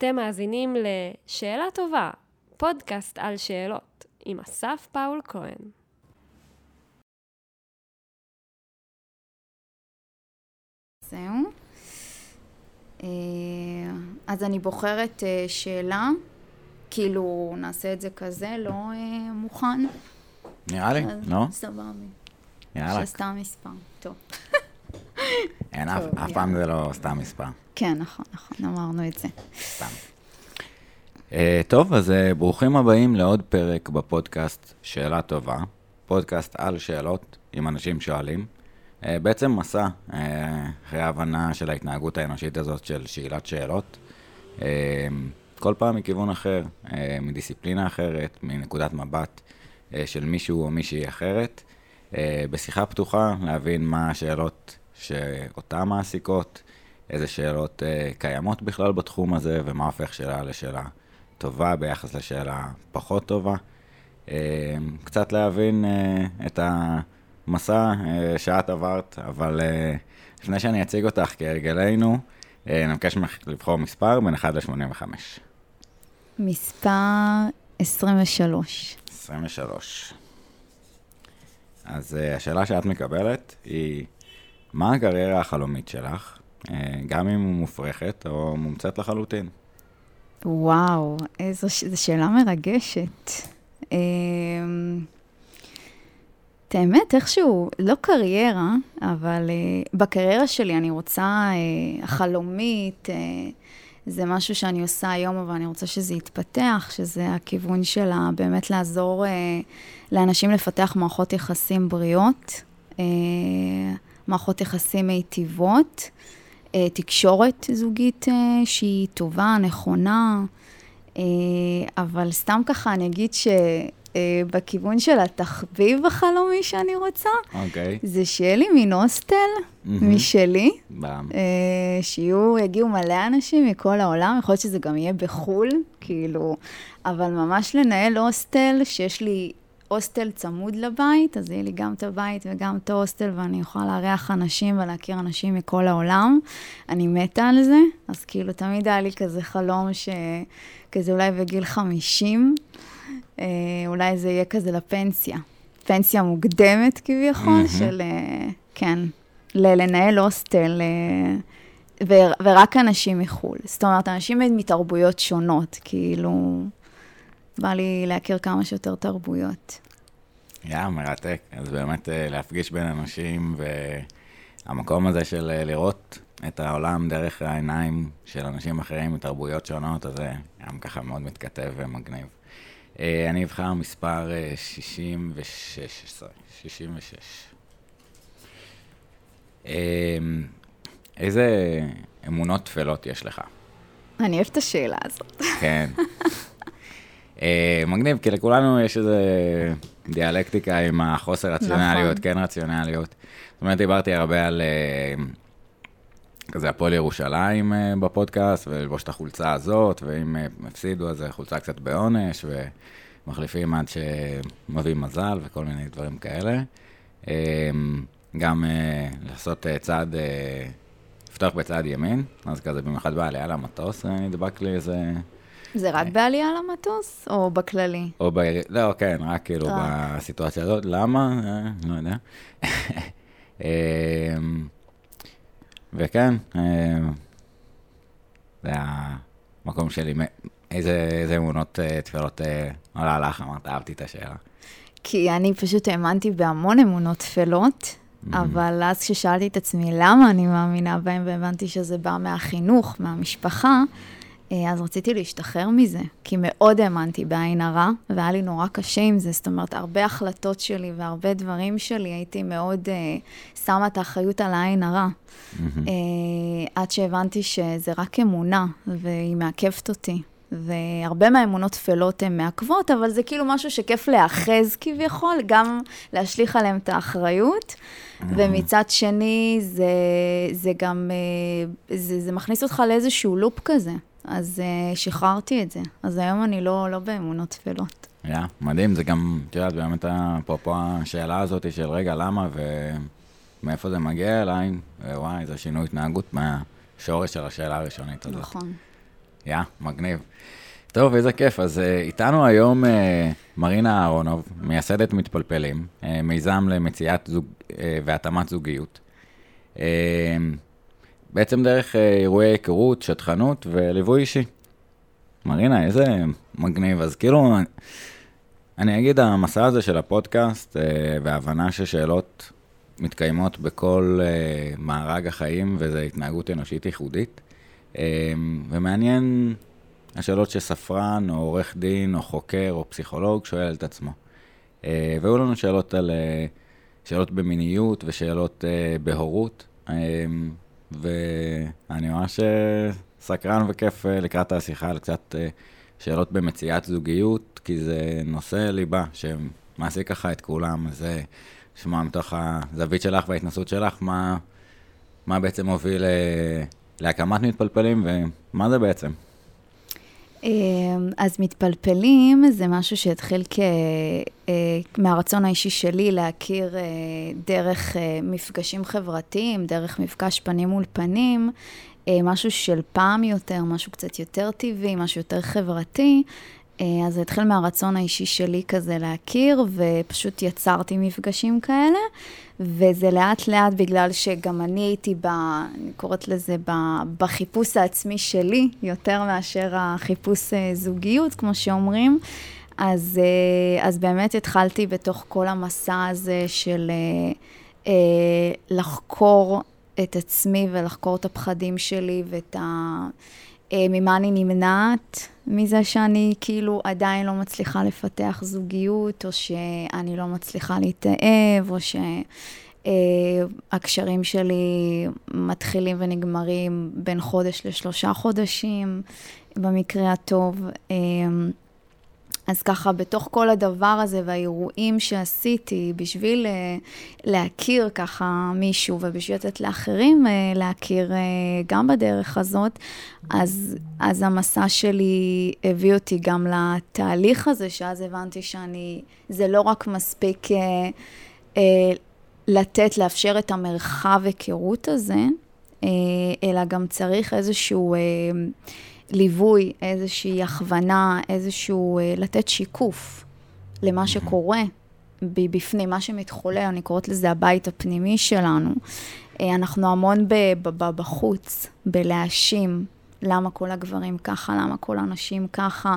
אתם מאזינים ל"שאלה טובה", פודקאסט על שאלות, עם אסף פאול כהן. זהו. אה, אז אני בוחרת אה, שאלה, כאילו נעשה את זה כזה, לא אה, מוכן. נראה לי, לא? סבבה. יאללה. שסתם מספר. טוב. אין, אף פעם זה לא סתם מספר. כן, נכון, נכון, אמרנו את זה. סתם. אה, טוב, אז אה, ברוכים הבאים לעוד פרק בפודקאסט שאלה טובה. פודקאסט על שאלות עם אנשים שואלים. אה, בעצם מסע, אחרי ההבנה של ההתנהגות האנושית הזאת של שאלת שאלות. כל פעם מכיוון אחר, מדיסציפלינה אחרת, מנקודת מבט של מישהו או מישהי אחרת. בשיחה פתוחה, להבין מה השאלות שאותן מעסיקות, איזה שאלות אה, קיימות בכלל בתחום הזה, ומה הופך שאלה לשאלה טובה ביחס לשאלה פחות טובה. אה, קצת להבין אה, את המסע אה, שאת עברת, אבל אה, לפני שאני אציג אותך כהרגלנו, אה, אני מבקש ממך לבחור מספר בין 1 ל-85. מספר 23. 23. אז uh, השאלה שאת מקבלת היא, מה הקריירה החלומית שלך, uh, גם אם היא מופרכת או מומצאת לחלוטין? וואו, איזו ש... זו שאלה מרגשת. אמ, את האמת, איכשהו, לא קריירה, אבל uh, בקריירה שלי אני רוצה, החלומית, זה משהו שאני עושה היום, אבל אני רוצה שזה יתפתח, שזה הכיוון שלה באמת לעזור uh, לאנשים לפתח מערכות יחסים בריאות, uh, מערכות יחסים מיטיבות, uh, תקשורת זוגית uh, שהיא טובה, נכונה, uh, אבל סתם ככה אני אגיד ש... uh, בכיוון של התחביב החלומי שאני רוצה, אוקיי. זה שיהיה לי מין הוסטל מהמם. משלי. אה, שיהיו, יגיעו מלא אנשים מכל העולם, יכול להיות שזה גם יהיה בחו"ל, כאילו, אבל ממש לנהל הוסטל, שיש לי הוסטל צמוד לבית, אז יהיה לי גם את הבית וגם את ההוסטל, ואני אוכל לארח אנשים ולהכיר אנשים מכל העולם. אני מתה על זה, אז כאילו, תמיד היה לי כזה חלום שכזה אולי בגיל 50, אה, אולי זה יהיה כזה לפנסיה. פנסיה מוקדמת כביכול, מהמם. של, אה, כן, לנהל הוסטל, אה, ו- ורק אנשים מחו"ל. זאת אומרת, אנשים מתרבויות שונות, כאילו, בא לי להכיר כמה שיותר תרבויות. יא, מרתק. אז באמת אה, להפגיש בין אנשים, והמקום הזה של אה, לראות את העולם דרך העיניים של אנשים אחרים מתרבויות שונות, אז זה גם ככה מאוד מתכתב ומגניב. אה, אני אבחר מספר אה, 66. 66. אה, איזה אמונות טפלות יש לך? אני אוהבת את השאלה הזאת. כן. אה, מגניב, כי לכולנו יש איזה דיאלקטיקה עם החוסר רציונליות, נכון. כן רציונליות. זאת אומרת, דיברתי הרבה על אה, כזה הפועל ירושלים אה, בפודקאסט, וללבוש את החולצה הזאת, ואם הפסידו אז חולצה קצת בעונש, ומחליפים עד שמביא מזל וכל מיני דברים כאלה. גם לעשות צעד, לפתוח בצעד ימין, אז כזה במיוחד בעלייה למטוס, נדבק לי איזה... זה רק בעלייה למטוס, או בכללי? או בעיר... לא, כן, רק כאילו רק. בסיטואציה הזאת. למה? אה, לא יודע. אמ, וכן, אמ, זה המקום שלי. איזה איזה אמונות אה, תפלות אה, עולה לך? אמרת, אהבתי את השאלה. כי אני פשוט האמנתי בהמון אמונות טפלות, אבל אז כששאלתי את עצמי למה אני מאמינה בהם, והבנתי שזה בא מהחינוך, מהמשפחה, אה, אז רציתי להשתחרר מזה, כי מאוד האמנתי בעין הרע, והיה לי נורא קשה עם זה. זאת אומרת, הרבה החלטות שלי והרבה דברים שלי, הייתי מאוד אה, שמה את האחריות על העין הרע. אה, עד שהבנתי שזה רק אמונה, והיא מעכבת אותי. והרבה מהאמונות טפלות הן מעכבות, אבל זה כאילו משהו שכיף להאחז כביכול, גם להשליך עליהם את האחריות. ומצד שני, זה, זה גם, אה, זה, זה מכניס אותך לאיזשהו לופ כזה. אז אה, שחררתי את זה. אז היום אני לא, לא באמונות טפלות. יא, מדהים, זה גם, את יודעת, באמת אפרופו השאלה הזאת של רגע, למה ומאיפה זה מגיע אליי, ווואי, זה שינוי התנהגות מהשורש של השאלה הראשונית הזאת. נכון. יא, מגניב. טוב, איזה כיף. אז uh, איתנו היום uh, מרינה אהרונוב, מייסדת מתפלפלים, uh, מיזם למציאת זוג uh, והתאמת זוגיות. Uh, בעצם דרך uh, אירועי היכרות, שטחנות וליווי אישי. מרינה, איזה מגניב. אז כאילו, אני אגיד, המסע הזה של הפודקאסט, uh, וההבנה ששאלות מתקיימות בכל uh, מארג החיים, וזו התנהגות אנושית ייחודית. ומעניין השאלות שספרן, או עורך דין, או חוקר, או פסיכולוג שואל את עצמו. והיו לנו שאלות על... שאלות במיניות ושאלות בהורות, ואני ממש uh, סקרן וכיף uh, לקראת השיחה על קצת uh, שאלות במציאת זוגיות, כי זה נושא ליבה שמעסיק ככה את כולם, אז לשמוע מתוך הזווית שלך וההתנסות שלך, מה, מה בעצם מוביל uh, להקמת מתפלפלים ומה זה בעצם. אמ, אז מתפלפלים זה משהו שהתחיל כ... אה, מהרצון האישי שלי להכיר אה, דרך אה, מפגשים חברתיים, דרך מפגש פנים מול פנים, משהו של פעם יותר, משהו קצת יותר טבעי, משהו יותר חברתי. אז זה התחיל מהרצון האישי שלי כזה להכיר, ופשוט יצרתי מפגשים כאלה. וזה לאט לאט בגלל שגם אני הייתי ב... אני קוראת לזה ב, בחיפוש העצמי שלי, יותר מאשר החיפוש אה, זוגיות, כמו שאומרים. אז, אה, אז באמת התחלתי בתוך כל המסע הזה של אה, לחקור את עצמי ולחקור את הפחדים שלי ואת ה... ממה אני נמנעת, מזה שאני כאילו עדיין לא מצליחה לפתח זוגיות, או שאני לא מצליחה להתאהב, או שהקשרים שלי מתחילים ונגמרים בין חודש לשלושה חודשים, במקרה הטוב. אז ככה, בתוך כל הדבר הזה והאירועים שעשיתי בשביל uh, להכיר ככה מישהו ובשביל לתת לאחרים uh, להכיר uh, גם בדרך הזאת, אז, אז המסע שלי הביא אותי גם לתהליך הזה, שאז הבנתי שאני, זה לא רק מספיק לתת, לאפשר את המרחב היכרות הזה, אלא גם צריך איזשהו... ליווי, איזושהי הכוונה, איזשהו אה, לתת שיקוף למה שקורה בפנים, מה שמתחולל, אני קוראת לזה הבית הפנימי שלנו. אה, אנחנו המון בחוץ, בלהאשים, למה כל הגברים ככה, למה כל הנשים ככה,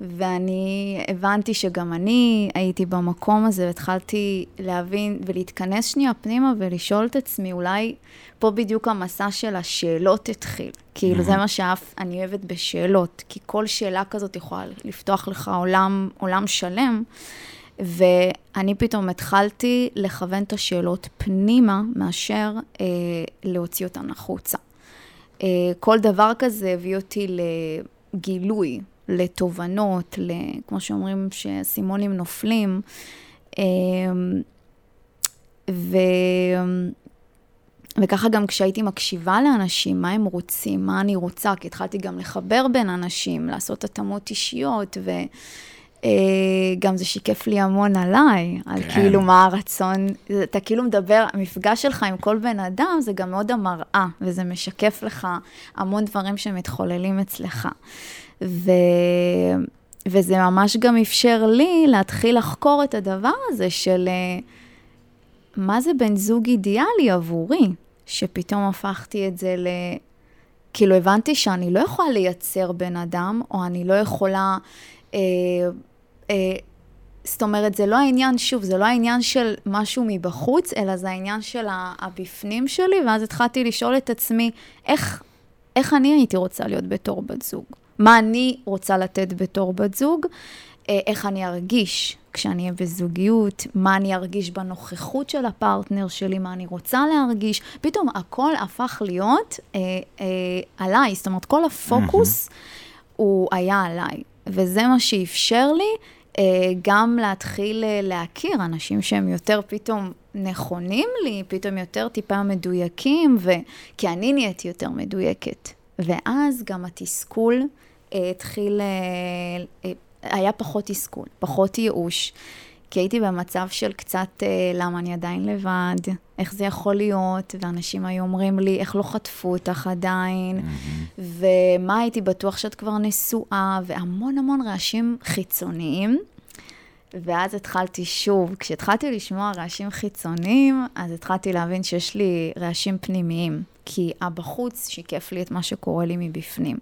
ואני הבנתי שגם אני הייתי במקום הזה, והתחלתי להבין ולהתכנס שנייה פנימה ולשאול את עצמי, אולי פה בדיוק המסע של השאלות התחיל. כאילו, זה מה שאף אני אוהבת בשאלות, כי כל שאלה כזאת יכולה לפתוח לך עולם, עולם שלם. ואני פתאום התחלתי לכוון את השאלות פנימה, מאשר אה, להוציא אותן החוצה. אה, כל דבר כזה הביא אותי לגילוי, לתובנות, כמו שאומרים, שאסימונים נופלים. אה, ו... וככה גם כשהייתי מקשיבה לאנשים, מה הם רוצים, מה אני רוצה, כי התחלתי גם לחבר בין אנשים, לעשות התאמות אישיות, ו... אה, גם זה שיקף לי המון עליי, על כן. כאילו מה הרצון, אתה כאילו מדבר, המפגש שלך עם כל בן אדם זה גם מאוד המראה, וזה משקף לך המון דברים שמתחוללים אצלך. ו... וזה ממש גם אפשר לי להתחיל לחקור את הדבר הזה של אה, מה זה בן זוג אידיאלי עבורי, שפתאום הפכתי את זה ל... כאילו הבנתי שאני לא יכולה לייצר בן אדם, או אני לא יכולה... אה, אה, זאת אומרת, זה לא העניין, שוב, זה לא העניין של משהו מבחוץ, אלא זה העניין של הבפנים שלי, ואז התחלתי לשאול את עצמי, איך, איך אני הייתי רוצה להיות בתור בת זוג? מה אני רוצה לתת בתור בת זוג? אה, איך אני ארגיש כשאני אהיה בזוגיות, מה אני ארגיש בנוכחות של הפרטנר שלי, מה אני רוצה להרגיש. פתאום הכל הפך להיות אה, אה, עליי, זאת אומרת, כל הפוקוס mm-hmm. הוא היה עליי. וזה מה שאפשר לי אה, גם להתחיל אה, להכיר אנשים שהם יותר פתאום נכונים לי, פתאום יותר טיפה מדויקים, ו... כי אני נהייתי יותר מדויקת. ואז גם התסכול אה, התחיל, היה פחות תסכול, פחות ייאוש. כי הייתי במצב של קצת, אה, למה אני עדיין לבד, איך זה יכול להיות, ואנשים היו אומרים לי, איך לא חטפו אותך עדיין, מהמם. ומה הייתי בטוח שאת כבר נשואה, והמון המון רעשים חיצוניים. ואז התחלתי שוב, כשהתחלתי לשמוע רעשים חיצוניים, אז התחלתי להבין שיש לי רעשים פנימיים, כי הבחוץ שיקף לי את מה שקורה לי מבפנים.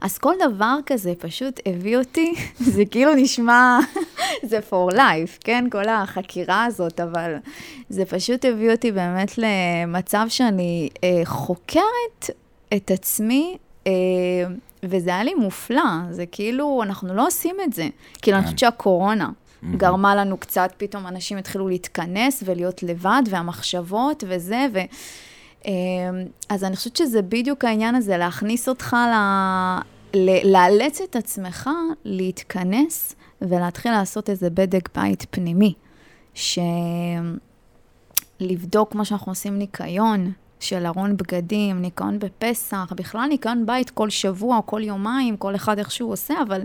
אז כל דבר כזה פשוט הביא אותי, זה כאילו נשמע, זה for life, כן? כל החקירה הזאת, אבל זה פשוט הביא אותי באמת למצב שאני אה, חוקרת את עצמי, אה, וזה היה לי מופלא, זה כאילו, אנחנו לא עושים את זה. כאילו, אני כן. חושבת שהקורונה מהמם. גרמה לנו קצת, פתאום אנשים התחילו להתכנס ולהיות לבד, והמחשבות וזה, ו... אה, אז אני חושבת שזה בדיוק העניין הזה, להכניס אותך ל... ל- לאלץ את עצמך להתכנס ולהתחיל לעשות איזה בדק בית פנימי. ש... לבדוק כמו שאנחנו עושים ניקיון של ארון בגדים, ניקיון בפסח, בכלל ניקיון בית כל שבוע כל יומיים, כל אחד איך שהוא עושה, אבל...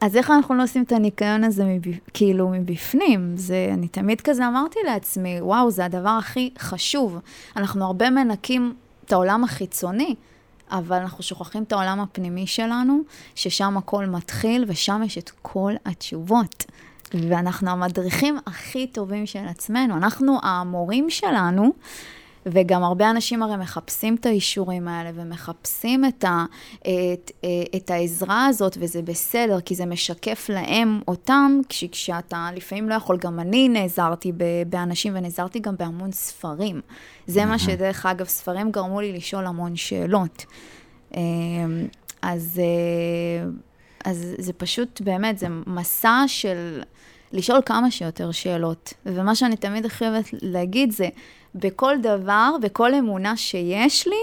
אז איך אנחנו לא עושים את הניקיון הזה מב... כאילו מבפנים? זה, אני תמיד כזה אמרתי לעצמי, וואו, זה הדבר הכי חשוב. אנחנו הרבה מנקים את העולם החיצוני, אבל אנחנו שוכחים את העולם הפנימי שלנו, ששם הכל מתחיל ושם יש את כל התשובות. ואנחנו המדריכים הכי טובים של עצמנו. אנחנו המורים שלנו, וגם הרבה אנשים הרי מחפשים את האישורים האלה ומחפשים את, ה, את, את העזרה הזאת, וזה בסדר, כי זה משקף להם אותם, כש, כשאתה לפעמים לא יכול, גם אני נעזרתי באנשים ונעזרתי גם בהמון ספרים. זה מה שדרך אגב, ספרים גרמו לי לשאול המון שאלות. אמ, אז, אה, אז זה פשוט, באמת, זה מסע של לשאול כמה שיותר שאלות. ומה שאני תמיד הכי אוהבת להגיד זה, בכל דבר, בכל אמונה שיש לי,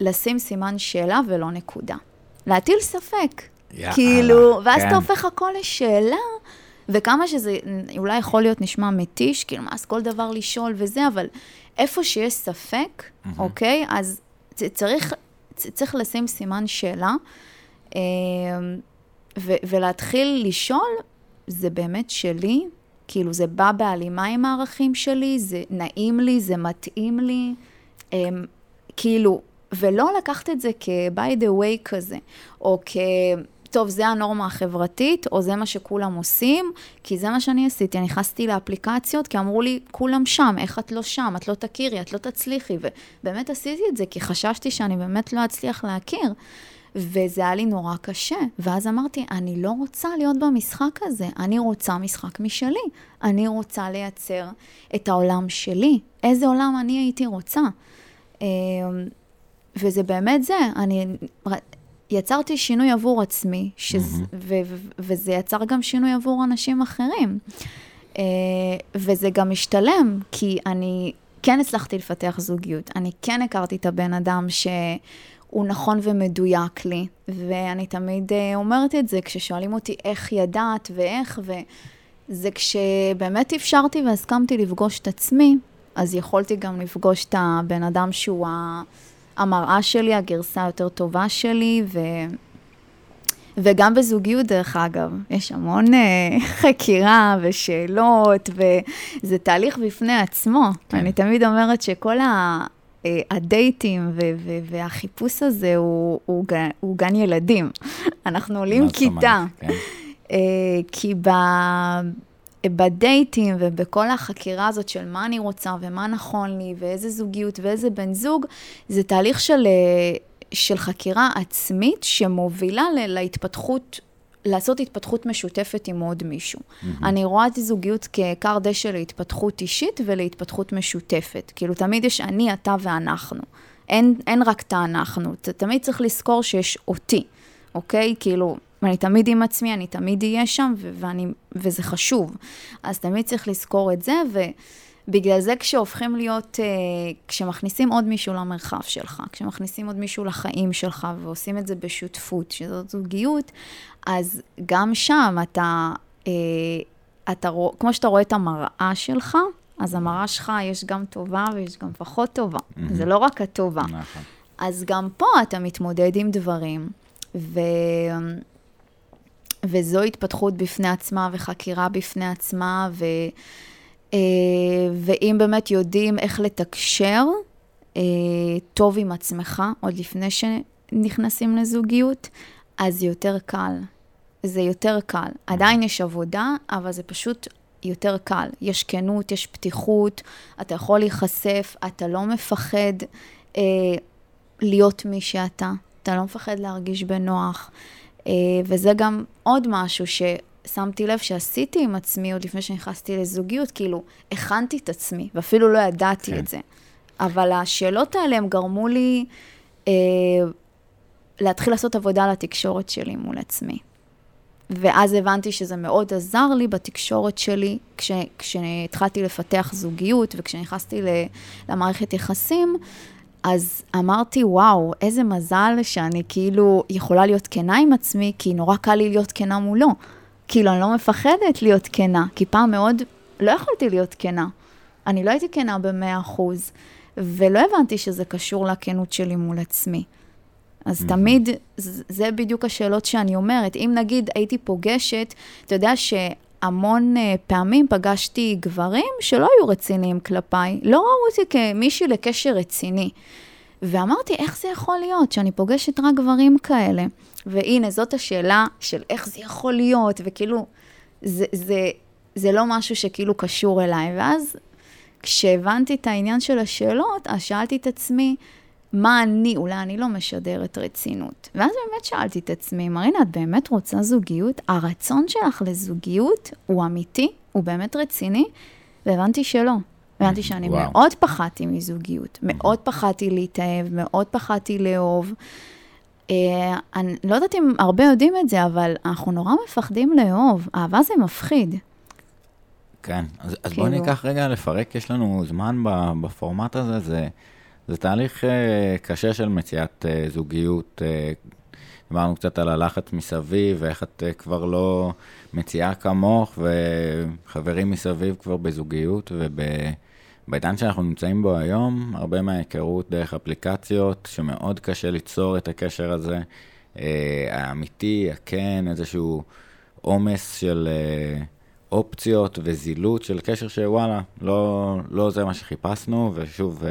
לשים סימן שאלה ולא נקודה. להטיל ספק. יאללה, כאילו, ואז כן. אתה הופך הכל לשאלה, וכמה שזה אולי יכול להיות נשמע מתיש, כאילו, אז כל דבר לשאול וזה, אבל איפה שיש ספק, אוקיי? אז צריך, צריך לשים סימן שאלה, אה, ו- ולהתחיל לשאול, זה באמת שלי? כאילו, זה בא בהלימה עם הערכים שלי, זה נעים לי, זה מתאים לי, אמ, כאילו, ולא לקחת את זה כ-by the way כזה, או כ... טוב, זה הנורמה החברתית, או זה מה שכולם עושים, כי זה מה שאני עשיתי. אני נכנסתי לאפליקציות, כי אמרו לי, כולם שם, איך את לא שם? את לא תכירי, את לא תצליחי. ובאמת עשיתי את זה, כי חששתי שאני באמת לא אצליח להכיר. וזה היה לי נורא קשה. ואז אמרתי, אני לא רוצה להיות במשחק הזה, אני רוצה משחק משלי. אני רוצה לייצר את העולם שלי. איזה עולם אני הייתי רוצה? אמ, וזה באמת זה, אני יצרתי שינוי עבור עצמי, שזה, מהמם. ו- ו- וזה יצר גם שינוי עבור אנשים אחרים. אה, וזה גם משתלם, כי אני כן הצלחתי לפתח זוגיות, אני כן הכרתי את הבן אדם שהוא נכון ומדויק לי, ואני תמיד אה, אומרת את זה כששואלים אותי איך ידעת ואיך, וזה כשבאמת אפשרתי והסכמתי לפגוש את עצמי, אז יכולתי גם לפגוש את הבן אדם שהוא. המראה שלי, הגרסה היותר טובה שלי, ו... וגם בזוגיות, דרך אגב, יש המון אה, חקירה ושאלות, וזה תהליך בפני עצמו. כן. כן. אני תמיד אומרת שכל ה... אה, הדייטים והחיפוש הזה הוא, הוא, גן, הוא גן ילדים. אנחנו עולים כיתה. כן. אה, כי ב... בדייטים ובכל החקירה הזאת של מה אני רוצה ומה נכון לי ואיזה זוגיות ואיזה בן זוג, זה תהליך של, אה, של חקירה עצמית שמובילה ל- להתפתחות, לעשות התפתחות משותפת עם עוד מישהו. Mm-hmm. אני רואה את זוגיות ככר דשא להתפתחות אישית ולהתפתחות משותפת. כאילו, תמיד יש אני, אתה ואנחנו. אין, אין רק את האנחנו. ת- תמיד צריך לזכור שיש אותי, אוקיי? כאילו, אני תמיד עם עצמי, אני תמיד אהיה שם, ו- ואני, וזה חשוב. אז תמיד צריך לזכור את זה, ובגלל זה כשהופכים להיות, אה, כשמכניסים עוד מישהו למרחב שלך, כשמכניסים עוד מישהו לחיים שלך, ועושים את זה בשותפות, שזאת זוגיות, אז גם שם אתה, אה, אתה רוא, כמו שאתה רואה את המראה שלך, אז המראה שלך יש גם טובה ויש גם פחות טובה. מהמם. זה לא רק הטובה. נכון. אז גם פה אתה מתמודד עם דברים, ו... וזו התפתחות בפני עצמה וחקירה בפני עצמה, ו, ואם באמת יודעים איך לתקשר אה, טוב עם עצמך, עוד לפני שנכנסים לזוגיות, אז זה יותר קל. זה יותר קל. עדיין יש עבודה, אבל זה פשוט יותר קל. יש כנות, יש פתיחות, אתה יכול להיחשף, אתה לא מפחד אה, להיות מי שאתה, אתה לא מפחד להרגיש בנוח. אה, וזה גם עוד משהו ששמתי לב שעשיתי עם עצמי עוד לפני שנכנסתי לזוגיות, כאילו, הכנתי את עצמי, ואפילו לא ידעתי כן. את זה. אבל השאלות האלה, הם גרמו לי אה, להתחיל לעשות עבודה על התקשורת שלי מול עצמי. ואז הבנתי שזה מאוד עזר לי בתקשורת שלי, כש, כשהתחלתי לפתח זוגיות וכשנכנסתי למערכת יחסים, אז אמרתי, וואו, איזה מזל שאני כאילו יכולה להיות כנה עם עצמי, כי נורא קל לי להיות כנה מולו. כאילו, אני לא מפחדת להיות כנה, כי פעם מאוד לא יכולתי להיות כנה. אני לא הייתי כנה במאה אחוז, ולא הבנתי שזה קשור לכנות שלי מול עצמי. אז mm-hmm. תמיד, זה בדיוק השאלות שאני אומרת. אם נגיד הייתי פוגשת, אתה יודע שהמון uh, פעמים פגשתי גברים שלא היו רציניים כלפיי, לא ראו אותי כמישהי לקשר רציני. ואמרתי, איך זה יכול להיות שאני פוגשת רק גברים כאלה? והנה, זאת השאלה של איך זה יכול להיות, וכאילו, זה, זה, זה לא משהו שכאילו קשור אליי. ואז, כשהבנתי את העניין של השאלות, אז שאלתי את עצמי, מה אני, אולי אני לא משדרת רצינות. ואז באמת שאלתי את עצמי, מרינה, את באמת רוצה זוגיות? הרצון שלך לזוגיות הוא אמיתי? הוא באמת רציני? והבנתי שלא. הבנתי שאני וואו. מאוד פחדתי מזוגיות, מאוד פחדתי להתאהב, מאוד פחדתי לאהוב. Uh, אני לא יודעת אם הרבה יודעים את זה, אבל אנחנו נורא מפחדים לאהוב. אהבה זה מפחיד. כן, אז, אז כאילו... בואו ניקח רגע לפרק, יש לנו זמן בפורמט הזה, זה... זה תהליך uh, קשה של מציאת uh, זוגיות. Uh, דיברנו קצת על הלחץ מסביב, ואיך את uh, כבר לא מציעה כמוך, וחברים מסביב כבר בזוגיות, ובעידן שאנחנו נמצאים בו היום, הרבה מההיכרות דרך אפליקציות, שמאוד קשה ליצור את הקשר הזה, uh, האמיתי, הכן, איזשהו עומס של... Uh, אופציות וזילות של קשר שוואלה, לא, לא זה מה שחיפשנו, ושוב,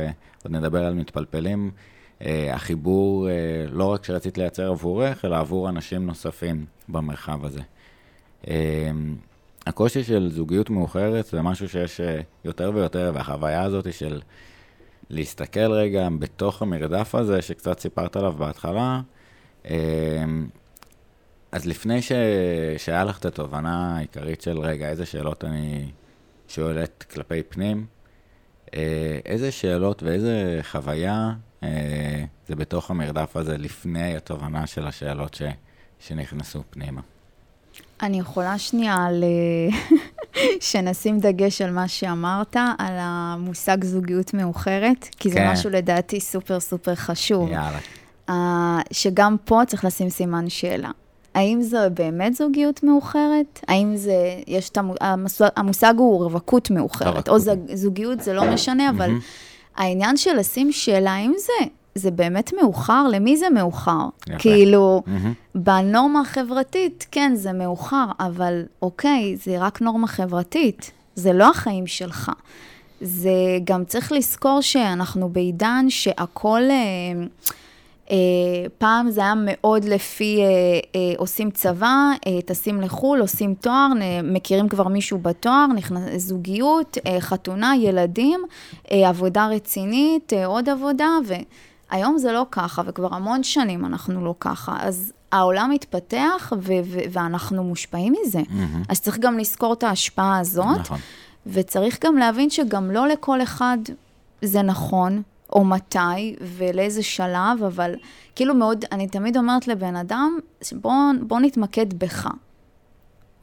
עוד נדבר על מתפלפלים. Uh, החיבור, uh, לא רק שרצית לייצר עבורך, אלא עבור אנשים נוספים במרחב הזה. הקושי של זוגיות מאוחרת זה משהו שיש uh, יותר ויותר, והחוויה הזאת של להסתכל רגע בתוך המרדף הזה, שקצת סיפרת עליו בהתחלה, uh, אז לפני ש... שהיה לך את התובנה העיקרית של, רגע, איזה שאלות אני שואלת כלפי פנים, אה, איזה שאלות ואיזה חוויה אה, זה בתוך המרדף הזה לפני התובנה של השאלות ש, שנכנסו פנימה? אני יכולה שנייה על... אה, שנשים דגש על מה שאמרת, על המושג זוגיות מאוחרת, כי זה כן. משהו לדעתי סופר סופר חשוב. יאללה. Uh, שגם פה צריך לשים סימן שאלה. האם זו באמת זוגיות מאוחרת? האם זה, יש את המושג, המושג הוא רווקות מאוחרת, או זוגיות, זה לא משנה, אבל העניין של לשים שאלה, האם זה, זה באמת מאוחר? למי זה מאוחר? יפה. כאילו, בנורמה החברתית, כן, זה מאוחר, אבל אוקיי, זה רק נורמה חברתית, זה לא החיים שלך. זה גם צריך לזכור שאנחנו בעידן שהכל... אה, Uh, פעם זה היה מאוד לפי uh, עושים צבא, טסים לחו"ל, עושים תואר, מכירים כבר מישהו בתואר, נכנס, זוגיות, חתונה, ילדים, עבודה רצינית, עוד עבודה, והיום זה לא ככה, וכבר המון שנים אנחנו לא ככה. אז העולם מתפתח ו- ו- ואנחנו מושפעים מזה. Mm-hmm. אז צריך גם לזכור את ההשפעה הזאת, נכון. וצריך גם להבין שגם לא לכל אחד זה נכון. או מתי ולאיזה שלב, אבל כאילו מאוד, אני תמיד אומרת לבן אדם, בוא, בוא נתמקד בך.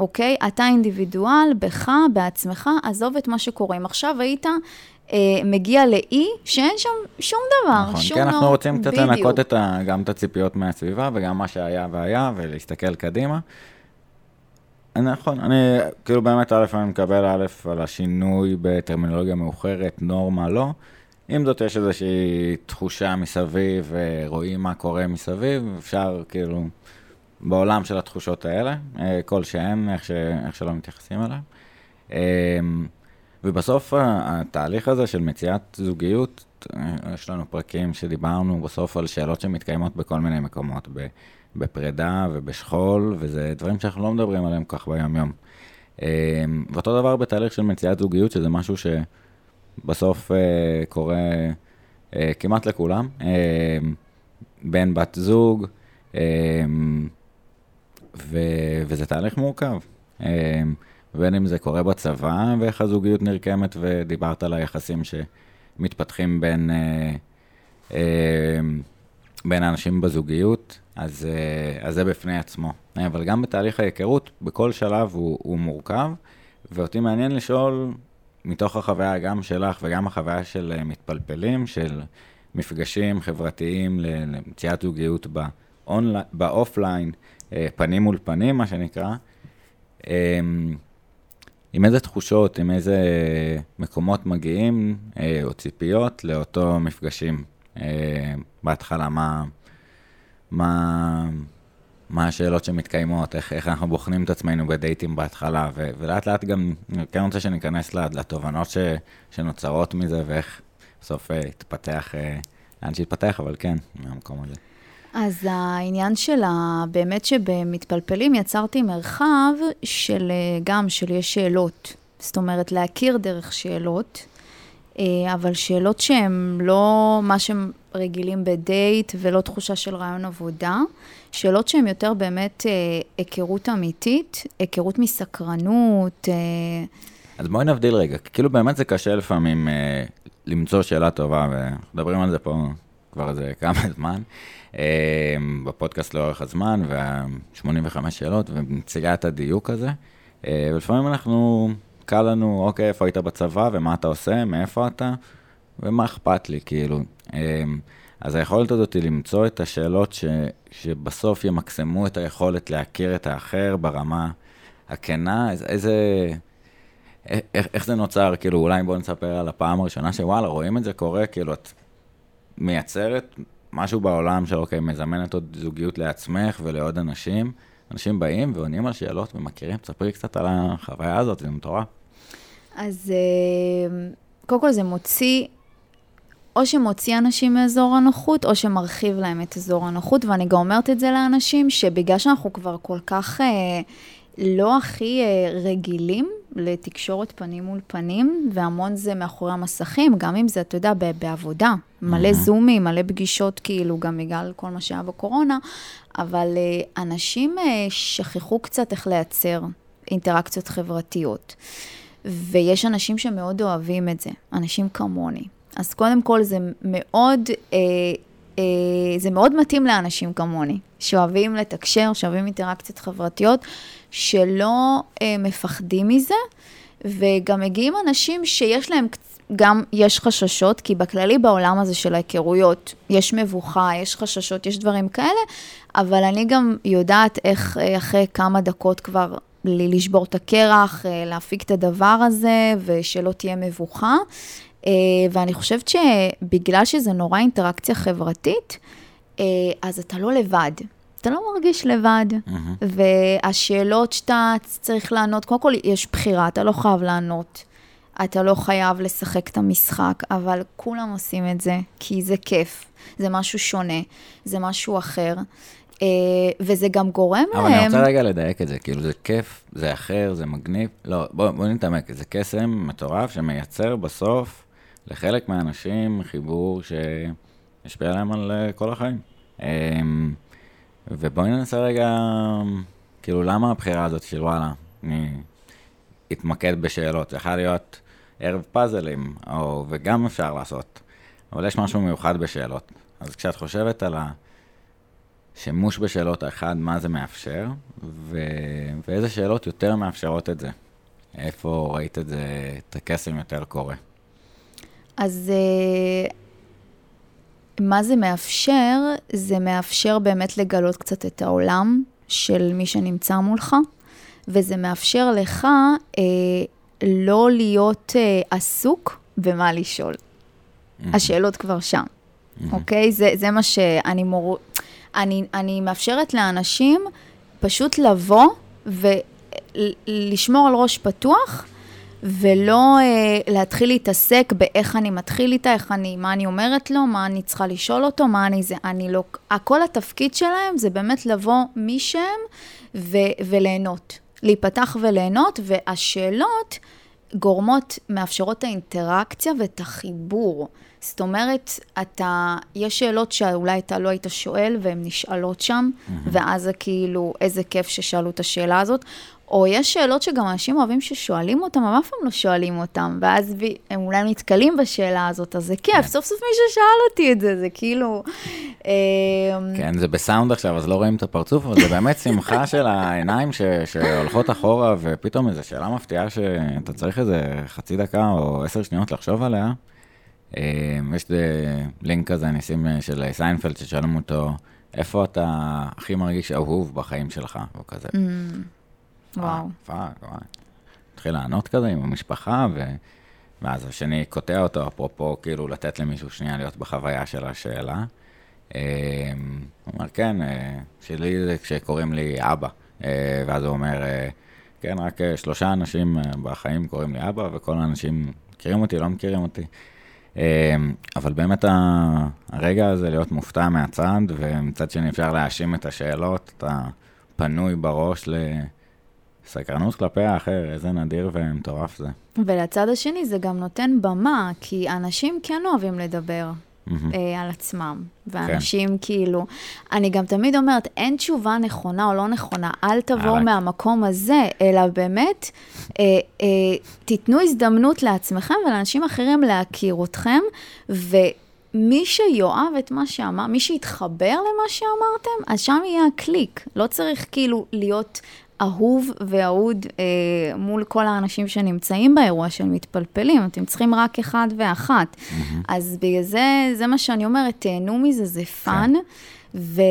אוקיי? אתה אינדיבידואל, בך, בעצמך, עזוב את מה שקורה. אם עכשיו היית מגיע לאי שאין שם שום דבר, נכון, שום כי אנחנו רוצים קצת בדיוק. לנקות את ה, גם את הציפיות מהסביבה וגם מה שהיה והיה, ולהסתכל קדימה. נכון, אני כאילו באמת, א', אני מקבל א', על השינוי בטרמינולוגיה מאוחרת, נורמה, לא. עם זאת, יש איזושהי תחושה מסביב, רואים מה קורה מסביב, אפשר כאילו בעולם של התחושות האלה, אה, כלשהן, איך, ש, איך שלא מתייחסים אליהן. אה, ובסוף התהליך הזה של מציאת זוגיות, אה, יש לנו פרקים שדיברנו בסוף על שאלות שמתקיימות בכל מיני מקומות, בפרידה ובשכול, וזה דברים שאנחנו לא מדברים עליהם כל כך ביום-יום. ואותו דבר בתהליך של מציאת זוגיות, שזה משהו שבסוף קורה כמעט לכולם. בן, בת זוג, ו- וזה תהליך מורכב. בין אם זה קורה בצבא, ואיך הזוגיות נרקמת, ודיברת על היחסים שמתפתחים בין, אה, אה, בין האנשים בזוגיות, אז, אה, אז זה בפני עצמו. אבל גם בתהליך ההיכרות, בכל שלב הוא, הוא מורכב, ואותי מעניין לשאול, מתוך החוויה גם שלך וגם החוויה של מתפלפלים, של מפגשים חברתיים למציאת זוגיות באופליין, אה, פנים מול פנים, מה שנקרא, אמ, עם איזה תחושות, עם איזה מקומות מגיעים, אה, או ציפיות לאותו מפגשים. אה, בהתחלה, מה, מה, מה השאלות שמתקיימות, איך, איך אנחנו בוחנים את עצמנו בדייטים בהתחלה, ו, ולאט לאט גם, כן רוצה שניכנס לתובנות ש, שנוצרות מזה, ואיך בסוף התפתח, לאן שהתפתח, אבל כן, מהמקום הזה. אז העניין של ה... באמת שבמתפלפלים יצרתי מרחב של גם של יש שאלות. זאת אומרת, להכיר דרך שאלות, אה, אבל שאלות שהן לא מה שהם רגילים בדייט ולא תחושה של רעיון עבודה, שאלות שהן יותר באמת אה, היכרות אמיתית, היכרות מסקרנות. אה. אז בואי נבדיל רגע, כאילו באמת זה קשה לפעמים למצוא שאלה טובה, ומדברים על זה פה כבר איזה כמה זמן. אמ, בפודקאסט לאורך הזמן, וה-85 שאלות, ומציגה את הדיוק הזה. אה, ולפעמים אנחנו, קל לנו, אוקיי, איפה היית בצבא, ומה אתה עושה, מאיפה אתה, ומה אכפת לי, כאילו. אמ, אז היכולת הזאת היא למצוא את השאלות ש, שבסוף ימקסמו את היכולת להכיר את האחר ברמה הכנה, איזה... איך, איך זה נוצר, כאילו, אולי בואו נספר על הפעם הראשונה שוואלה, רואים את זה קורה, כאילו, את מייצרת משהו בעולם של, אוקיי, מזמנת עוד זוגיות לעצמך ולעוד אנשים. אנשים באים ועונים על שאלות ומכירים, תספרי קצת על החוויה הזאת, זה מטורף. אז אה, קודם כל זה מוציא, או שמוציא אנשים מאזור הנוחות, או שמרחיב להם את אזור הנוחות, ואני גם אומרת את זה לאנשים, שבגלל שאנחנו כבר כל כך אה, לא הכי אה, רגילים לתקשורת פנים מול פנים, והמון זה מאחורי המסכים, גם אם זה, אתה יודע, בעבודה, מלא mm-hmm. זומים, מלא פגישות, כאילו, גם בגלל כל מה שהיה בקורונה, אבל uh, אנשים uh, שכחו קצת איך לייצר אינטראקציות חברתיות. ויש אנשים שמאוד אוהבים את זה, אנשים כמוני. אז קודם כל זה מאוד, אה, אה, זה מאוד מתאים לאנשים כמוני, שאוהבים לתקשר, שאוהבים אינטראקציות חברתיות, שלא אה, מפחדים מזה, וגם מגיעים אנשים שיש להם, גם יש חששות, כי בכללי בעולם הזה של ההיכרויות, יש מבוכה, יש חששות, יש דברים כאלה, אבל אני גם יודעת איך אה, אחרי כמה דקות כבר לשבור את הקרח, אה, להפיק את הדבר הזה, ושלא תהיה מבוכה. אה, ואני חושבת שבגלל שזה נורא אינטראקציה חברתית, אז אתה לא לבד. אתה לא מרגיש לבד. Mm-hmm. והשאלות שאתה צריך לענות, קודם כל יש בחירה, אתה לא חייב לענות. אתה לא חייב לשחק את המשחק, אבל כולם עושים את זה, כי זה כיף, זה משהו שונה, זה משהו אחר, אה, וזה גם גורם אבל להם... אבל אני רוצה רגע לדייק את זה, כאילו זה כיף, זה אחר, זה מגניב, לא, בואו בוא נתעמק, זה קסם מטורף שמייצר בסוף לחלק מהאנשים חיבור שישפיע עליהם על אה, כל החיים. אמ, ובואי ננסה רגע, כאילו, למה הבחירה הזאת של וואלה, אני אתמקד בשאלות, זה יכול להיות ערב פאזלים, או, וגם אפשר לעשות, אבל יש משהו מיוחד בשאלות. אז כשאת חושבת על השימוש בשאלות, האחד, מה זה מאפשר, ו... ואיזה שאלות יותר מאפשרות את זה? איפה ראית את זה, את הקסם יותר קורה? אז uh, מה זה מאפשר? זה מאפשר באמת לגלות קצת את העולם של מי שנמצא מולך, וזה מאפשר לך אה, לא להיות אה, עסוק במה לשאול. Mm-hmm. השאלות כבר שם, mm-hmm. אוקיי? זה, זה מה שאני מור... אני, אני מאפשרת לאנשים פשוט לבוא ולשמור על ראש פתוח, ולא אה, להתחיל להתעסק באיך אני מתחיל איתה, איך אני, מה אני אומרת לו, מה אני צריכה לשאול אותו, מה אני זה, אני לא... כל התפקיד שלהם זה באמת לבוא משם ו- וליהנות. להיפתח וליהנות, והשאלות גורמות, מאפשרות את האינטראקציה ואת החיבור. זאת אומרת, אתה, יש שאלות שאולי אתה לא היית שואל והן נשאלות שם, mm-hmm. ואז זה כאילו, איזה כיף ששאלו את השאלה הזאת. או יש שאלות שגם אנשים אוהבים ששואלים אותם, אבל אף פעם לא שואלים אותם, ואז הם אולי נתקלים בשאלה הזאת, אז זה כיף, כן. סוף סוף מישהו שאל אותי את זה, זה כאילו... אמ, כן, זה בסאונד עכשיו, אז לא רואים את הפרצוף, אבל זה באמת שמחה של העיניים ש, שהולכות אחורה, ופתאום איזו שאלה מפתיעה שאתה צריך איזה חצי דקה או עשר שניות לחשוב עליה. אמ, יש לינק כזה, אני אשים אה, של סיינפלד, ששואלים אותו, איפה אתה הכי מרגיש אהוב בחיים שלך, או כזה. Mm. וואו. fuck, וואי. התחיל לענות כזה עם המשפחה, ו... ואז השני קוטע אותו, אפרופו, כאילו, לתת למישהו שנייה להיות בחוויה של השאלה. אמ, הוא אומר, כן, אה, שלי זה כשקוראים לי אבא. אה, ואז הוא אומר, אה, כן, רק שלושה אנשים בחיים קוראים לי אבא, וכל האנשים מכירים אותי, לא מכירים אותי. אבל באמת הרגע הזה להיות מופתע מהצד, ומצד שני אפשר להאשים את השאלות, אתה פנוי בראש ל... סקרנות כלפי האחר, איזה נדיר ומטורף זה. ולצד השני זה גם נותן במה, כי אנשים כן אוהבים לדבר. Mm-hmm. אה, על עצמם, ואנשים כן. כאילו, אני גם תמיד אומרת, אין תשובה נכונה או לא נכונה, אל תבואו אה, מהמקום הזה, אלא באמת, אה, אה, תיתנו הזדמנות לעצמכם ולאנשים אחרים להכיר אתכם, ומי שיאהב את מה שאמר, מי שיתחבר למה שאמרתם, אז שם יהיה הקליק. לא צריך כאילו להיות אהוב ואהוד אה, מול כל האנשים שנמצאים באירוע של מתפלפלים, אתם צריכים רק אחד ואחת. Mm-hmm. אז בגלל זה, זה מה שאני אומרת, תהנו מזה, זה fun. כן. ו...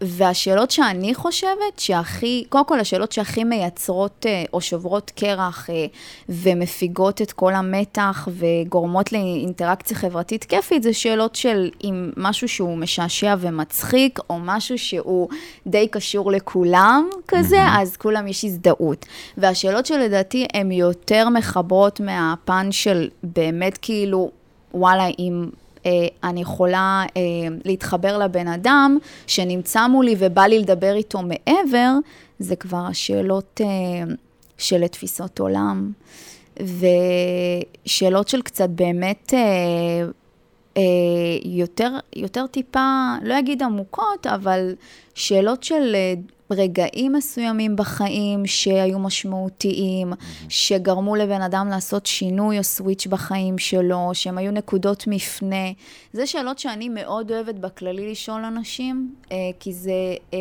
והשאלות שאני חושבת שהכי, קודם כל השאלות שהכי מייצרות אה, או שוברות קרח אה, ומפיגות את כל המתח וגורמות לאינטראקציה חברתית כיפית, זה שאלות של אם משהו שהוא משעשע ומצחיק, או משהו שהוא די קשור לכולם כזה, mm-hmm. אז כולם יש הזדהות. והשאלות שלדעתי הן יותר מחברות מהפן של באמת כאילו, וואלה, אם... אה, אני יכולה אה, להתחבר לבן אדם שנמצא מולי ובא לי לדבר איתו מעבר, זה כבר השאלות אה, של תפיסות עולם, ושאלות של קצת באמת יותר, יותר טיפה, לא אגיד עמוקות, אבל שאלות של רגעים מסוימים בחיים שהיו משמעותיים, שגרמו לבן אדם לעשות שינוי או סוויץ' בחיים שלו, שהם היו נקודות מפנה. זה שאלות שאני מאוד אוהבת בכללי לשאול אנשים, אה, כי זה... אה,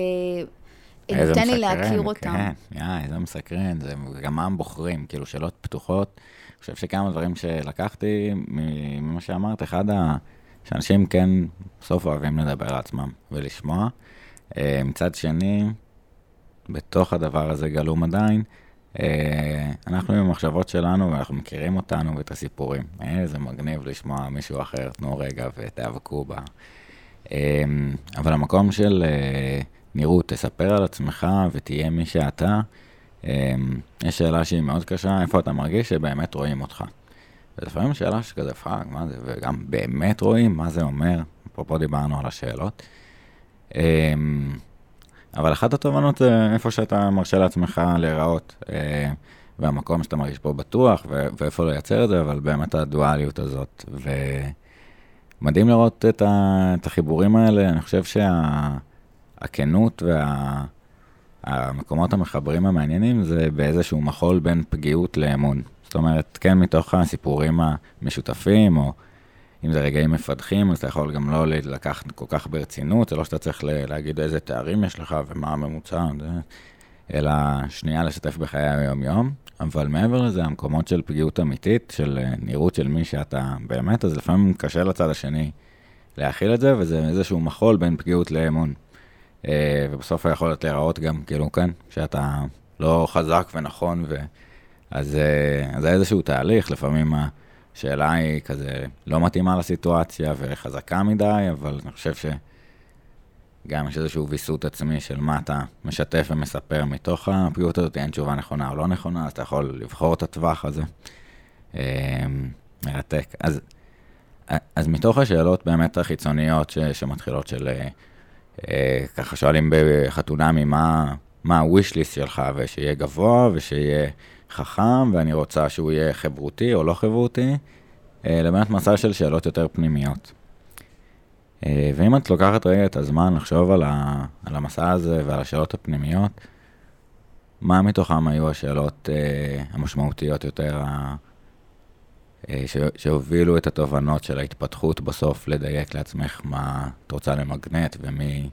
נותן לי להכיר אותם. כן, יא, איזה מסקרן, זה גם מה הם בוחרים, כאילו שאלות פתוחות. אני חושב שכמה דברים שלקחתי ממה שאמרת, אחד ה... שאנשים כן בסוף אוהבים לדבר על עצמם ולשמוע. אה, מצד שני, בתוך הדבר הזה גלום עדיין. אה, אנחנו עם המחשבות שלנו, ואנחנו מכירים אותנו ואת הסיפורים. איזה מגניב לשמוע מישהו אחר, תנו רגע ותיאבקו בה. אה, אבל המקום של אה, נראות, תספר על עצמך ותהיה מי שאתה, יש שאלה שהיא מאוד קשה, איפה אתה מרגיש שבאמת רואים אותך. ולפעמים שאלה שכזה, fuck, מה זה, וגם באמת רואים, מה זה אומר, אפרופו דיברנו על השאלות. אבל אחת התובנות זה איפה שאתה מרשה לעצמך להיראות, אה, והמקום שאתה מרגיש פה בטוח, ו- ואיפה לייצר את זה, אבל באמת הדואליות הזאת. ומדהים לראות את, ה- את החיבורים האלה, אני חושב שהכנות וה... המקומות המחברים המעניינים זה באיזשהו מחול בין פגיעות לאמון. זאת אומרת, כן מתוך הסיפורים המשותפים, או אם זה רגעים מפתחים, אז אתה יכול גם לא לקחת כל כך ברצינות, זה לא שאתה צריך להגיד איזה תארים יש לך ומה הממוצע, אלא שנייה לשתף בחיי היום-יום. אבל מעבר לזה, המקומות של פגיעות אמיתית, של אה, נראות של מי שאתה באמת, אז לפעמים קשה לצד השני להכיל את זה, וזה איזשהו מחול בין פגיעות לאמון. אה, ובסוף היכולת להיראות גם, כאילו, כן, שאתה לא חזק ונכון, ו... אז, אה, זה איזשהו תהליך, לפעמים השאלה היא כזה לא מתאימה לסיטואציה וחזקה מדי, אבל אני חושב גם יש איזשהו ויסות עצמי של מה אתה משתף ומספר מתוך הפגיעות הזאת, אין תשובה נכונה או לא נכונה, אז אתה יכול לבחור את הטווח הזה. אה, מרתק. אז, אז מתוך השאלות באמת החיצוניות ש, שמתחילות של, אה, ככה שואלים בחתונה ממה מה ה-wish list שלך, ושיהיה גבוה ושיהיה חכם, ואני רוצה שהוא יהיה חברותי או לא חברותי, אה, לבאמת מסע של שאלות יותר פנימיות. אה, ואם את לוקחת רגע את הזמן לחשוב על, ה, על המסע הזה ועל השאלות הפנימיות, מה מתוכם היו השאלות אה, המשמעותיות יותר, אה, ש, שהובילו את התובנות של ההתפתחות בסוף לדייק לעצמך מה את רוצה למגנט ומי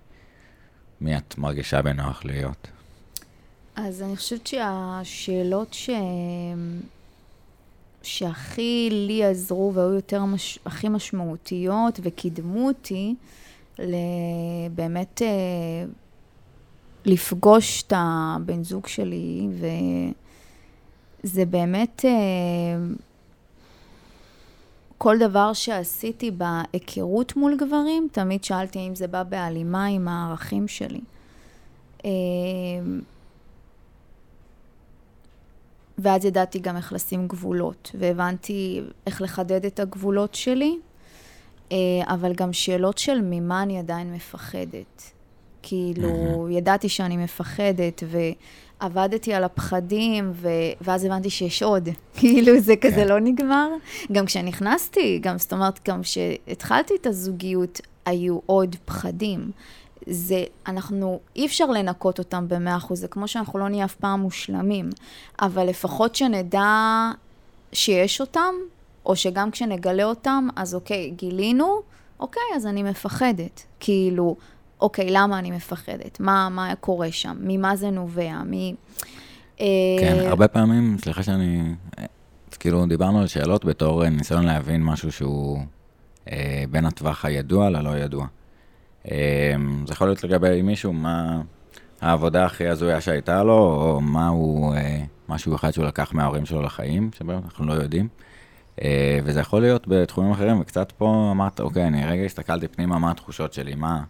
מי את מרגישה בנוח להיות? אז אני חושבת שהשאלות ש... שהכי לי עזרו והיו יותר מש... הכי משמעותיות וקידמו אותי באמת אה, לפגוש את הבן זוג שלי, וזה באמת אה, כל דבר שעשיתי בהיכרות מול גברים, תמיד שאלתי אם זה בא בהלימה עם הערכים שלי. ואז ידעתי גם איך לשים גבולות, והבנתי איך לחדד את הגבולות שלי, אה, אבל גם שאלות של ממה אני עדיין מפחדת. כאילו, ידעתי שאני מפחדת, ועבדתי על הפחדים, ו... ואז הבנתי שיש עוד. כאילו, זה כזה כן. לא נגמר. גם כשנכנסתי, גם, זאת אומרת, גם כשהתחלתי את הזוגיות, היו עוד פחדים. זה, אנחנו, אי אפשר לנקות אותם במאה אחוז, זה כמו שאנחנו לא נהיה אף פעם מושלמים, אבל לפחות שנדע שיש אותם, או שגם כשנגלה אותם, אז אוקיי, גילינו, אוקיי, אז אני מפחדת. כאילו, אוקיי, למה אני מפחדת? מה, מה קורה שם? ממה זה נובע? כן, אה, הרבה פעמים, סליחה שאני... כאילו, דיברנו על שאלות בתור ניסיון להבין משהו שהוא אה, בין הטווח הידוע ללא ידוע. אמ, זה יכול להיות לגבי מישהו, מה העבודה הכי הזויה שהייתה לו, או מה הוא, אה, משהו אחד שהוא לקח מההורים שלו לחיים, שבאמת אנחנו לא יודעים. אה, וזה יכול להיות בתחומים אחרים, וקצת פה אמרת, אוקיי, אני רגע הסתכלתי פנימה מה התחושות שלי, מה,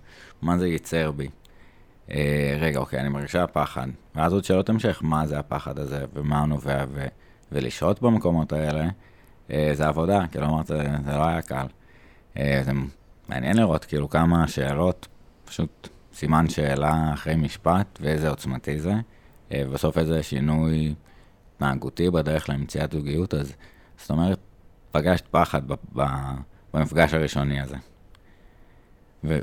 מה זה ייצר בי. אה, רגע, אוקיי, אני מרגישה פחד. ואז עוד שאלות המשך, מה זה הפחד הזה, ומה הוא נובע, ו- ולשהות במקומות האלה, זה עבודה, כאילו אמרת, זה, זה לא היה קל. זה מעניין לראות כאילו כמה שאלות, פשוט סימן שאלה אחרי משפט, ואיזה עוצמתי זה. אה, בסוף איזה שינוי התנהגותי בדרך למציאת זוגיות, אז זאת אומרת, פגשת פחד במפגש הראשוני הזה. ו...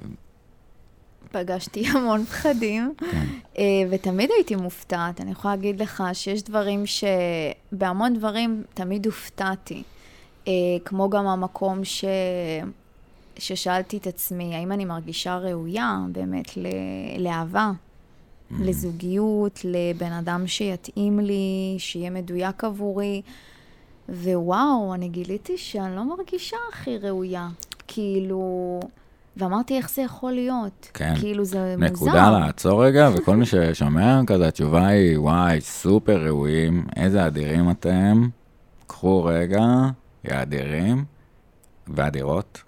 פגשתי המון פחדים, כן. אה, ותמיד הייתי מופתעת. אני יכולה להגיד לך שיש דברים ש... בהמון דברים תמיד הופתעתי. אה, כמו גם המקום ש... ששאלתי את עצמי, האם אני מרגישה ראויה באמת לאהבה, mm-hmm. לזוגיות, לבן אדם שיתאים לי, שיהיה מדויק עבורי. ווואו, אני גיליתי שאני לא מרגישה הכי ראויה. כאילו... ואמרתי, איך זה יכול להיות? כן. כאילו, זה נקודה מוזר. נקודה לעצור רגע, וכל מי ששומע כזה, התשובה היא, וואי, סופר ראויים, איזה אדירים אתם. קחו רגע, יא אדירים ואדירות,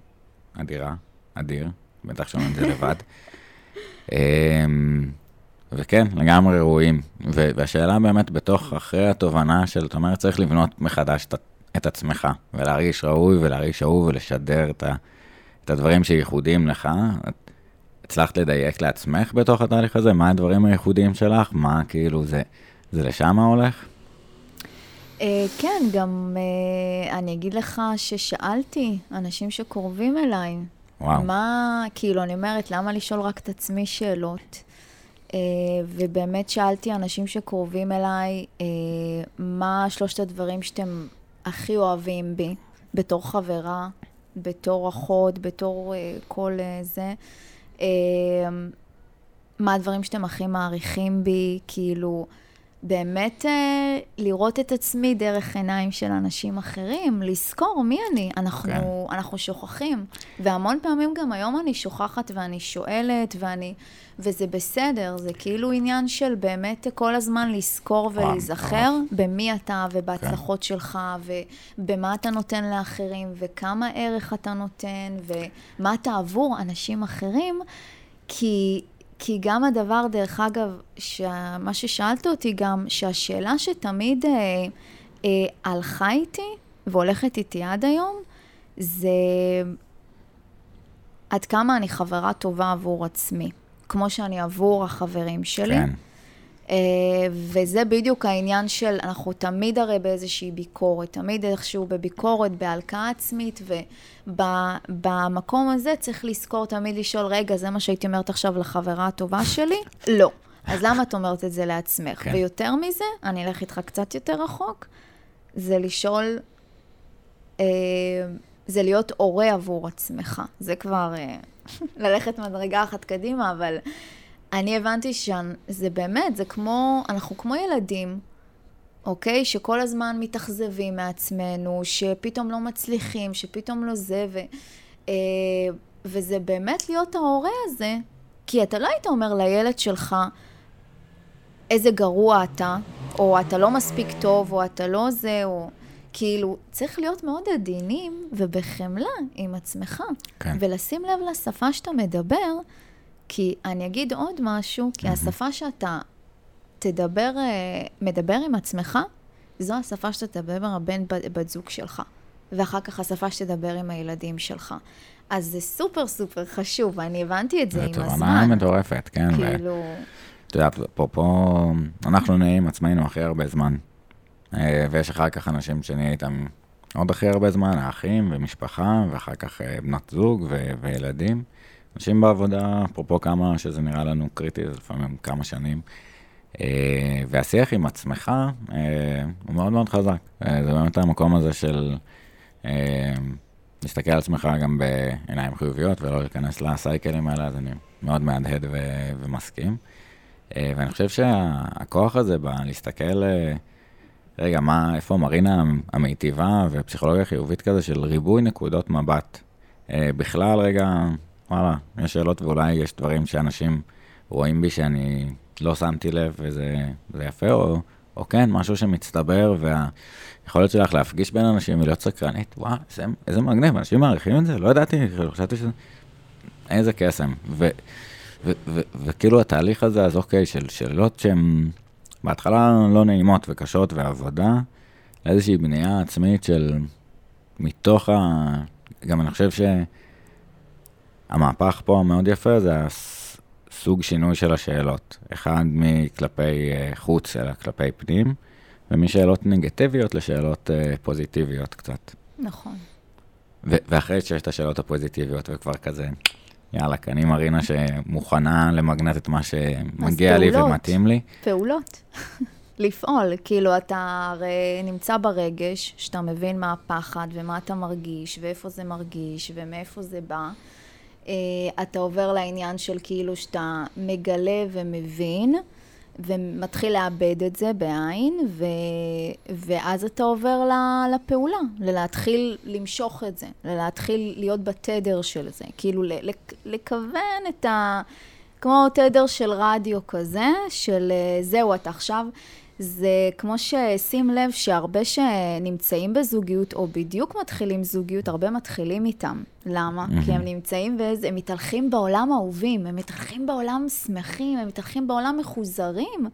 אדירה, אדיר, בטח שומעים את זה לבד. אמ, וכן, לגמרי ראויים. והשאלה באמת בתוך, אחרי התובנה של, זאת אומרת, צריך לבנות מחדש את, את עצמך, ולהרגיש ראוי ולהרגיש אהוב ולשדר את, ה, את הדברים שייחודיים לך. את הצלחת לדייק לעצמך בתוך התהליך הזה? מה הדברים הייחודיים שלך? מה כאילו זה, זה לשם הולך? Uh, כן, גם uh, אני אגיד לך ששאלתי אנשים שקרובים אליי. וואו. מה, כאילו, אני אומרת, למה לשאול רק את עצמי שאלות? Uh, ובאמת שאלתי אנשים שקרובים אליי, מה שלושת הדברים שאתם הכי אוהבים בי, בתור חברה, בתור אחות, בתור כל זה. מה הדברים שאתם הכי מעריכים בי, כאילו... באמת אה, לראות את עצמי דרך עיניים של אנשים אחרים, לזכור מי אני. אנחנו. כן. אנחנו שוכחים. והמון פעמים גם היום אני שוכחת ואני שואלת, ואני, וזה בסדר, זה כאילו עניין של באמת כל הזמן לזכור ולהיזכר במי אתה ובהצלחות. כן. שלך, ובמה אתה נותן לאחרים, וכמה ערך אתה נותן, ומה אתה עבור אנשים אחרים. כי, כי גם הדבר, דרך אגב, מה ששאלת אותי גם, שהשאלה שתמיד אה, אה, הלכה איתי והולכת איתי עד היום, זה עד כמה אני חברה טובה עבור עצמי, כמו שאני עבור החברים שלי. כן. Uh, וזה בדיוק העניין של, אנחנו תמיד הרי באיזושהי ביקורת, תמיד איכשהו בביקורת, בהלקאה עצמית, ובמקום הזה צריך לזכור תמיד לשאול, רגע, זה מה שהייתי אומרת עכשיו לחברה הטובה שלי? לא. אז למה את אומרת את זה לעצמך? כן. ויותר מזה, אני אלך איתך קצת יותר רחוק, זה לשאול, uh, זה להיות הורה עבור עצמך. זה כבר uh, ללכת מדרגה אחת קדימה, אבל... אני הבנתי שזה באמת, זה כמו, אנחנו כמו ילדים, אוקיי? שכל הזמן מתאכזבים מעצמנו, שפתאום לא מצליחים, שפתאום לא זה, ו, אה, וזה באמת להיות ההורה הזה, כי אתה לא היית אומר לילד שלך, איזה גרוע אתה, או אתה לא מספיק טוב, או אתה לא זה, או... כאילו, צריך להיות מאוד עדינים ובחמלה עם עצמך. כן. ולשים לב לשפה שאתה מדבר, כי אני אגיד עוד משהו, כי השפה שאתה תדבר, אה, מדבר עם עצמך, זו השפה שאתה תדבר עם הבן בת זוג שלך. ואחר כך השפה שתדבר עם הילדים שלך. אז זה סופר סופר חשוב, ואני הבנתי את זה עם הזמן. זו תובנה מטורפת, כן. כאילו... את יודעת, פה, פה, אנחנו נהיה עם עצמנו הכי הרבה זמן. אה, ויש אחר כך אנשים שנהיה איתם עוד הכי הרבה זמן, האחים ומשפחה, ואחר כך אה, בנות זוג ו- וילדים. אנשים בעבודה, אפרופו כמה שזה נראה לנו קריטי, זה לפעמים כמה שנים. אה, והשיח עם עצמך אה, הוא מאוד מאוד חזק. אה, זה באמת המקום הזה של להסתכל על עצמך גם בעיניים חיוביות ולא להיכנס לסייקלים האלה, אז אני מאוד מהדהד ו- ומסכים. ואני חושב שהכוח הזה בלהסתכל, רגע, מה, איפה מרינה המיטיבה ופסיכולוגיה חיובית כזה של ריבוי נקודות מבט. בכלל, רגע, וואלה, יש שאלות ואולי יש דברים שאנשים רואים בי שאני לא שמתי לב וזה יפה, או, או כן, משהו שמצטבר, והיכולת שלך להפגיש בין אנשים ולהיות סקרנית, וואו, איזה, איזה מגניב, אנשים מעריכים את זה? לא ידעתי, חשבתי שזה... איזה קסם. וכאילו התהליך הזה, אז אוקיי, של שאלות שהן בהתחלה לא נעימות וקשות ועבודה, לאיזושהי בנייה עצמית של מתוך ה... גם אני חושב ש... המהפך פה המאוד יפה זה הסוג שינוי של השאלות. אחד מכלפי אה, חוץ, אלא כלפי פנים, ומשאלות נגטיביות לשאלות אה, פוזיטיביות קצת. נכון. ואחרי שיש את השאלות הפוזיטיביות וכבר כזה, יאללה, אני מרינה שמוכנה למגנט את מה שמגיע לי ומתאים לי. פעולות. לפעול, כאילו אתה הרי נמצא ברגש, שאתה מבין מה הפחד ומה אתה מרגיש ואיפה זה מרגיש ומאיפה זה בא. אה, אתה עובר לעניין של כאילו שאתה מגלה ומבין, ומתחיל לאבד את זה בעין, ו... ואז אתה עובר לפעולה, ללהתחיל למשוך את זה, ללהתחיל להיות בתדר של זה, כאילו לכוון את ה... כמו תדר של רדיו כזה, של אה, זהו, אתה עכשיו זה כמו ששים לב שהרבה שנמצאים בזוגיות, או בדיוק מתחילים זוגיות, הרבה מתחילים איתם. למה? Mm-hmm. כי הם נמצאים והם מתהלכים בעולם אהובים, הם מתהלכים בעולם שמחים, הם מתהלכים בעולם מחוזרים.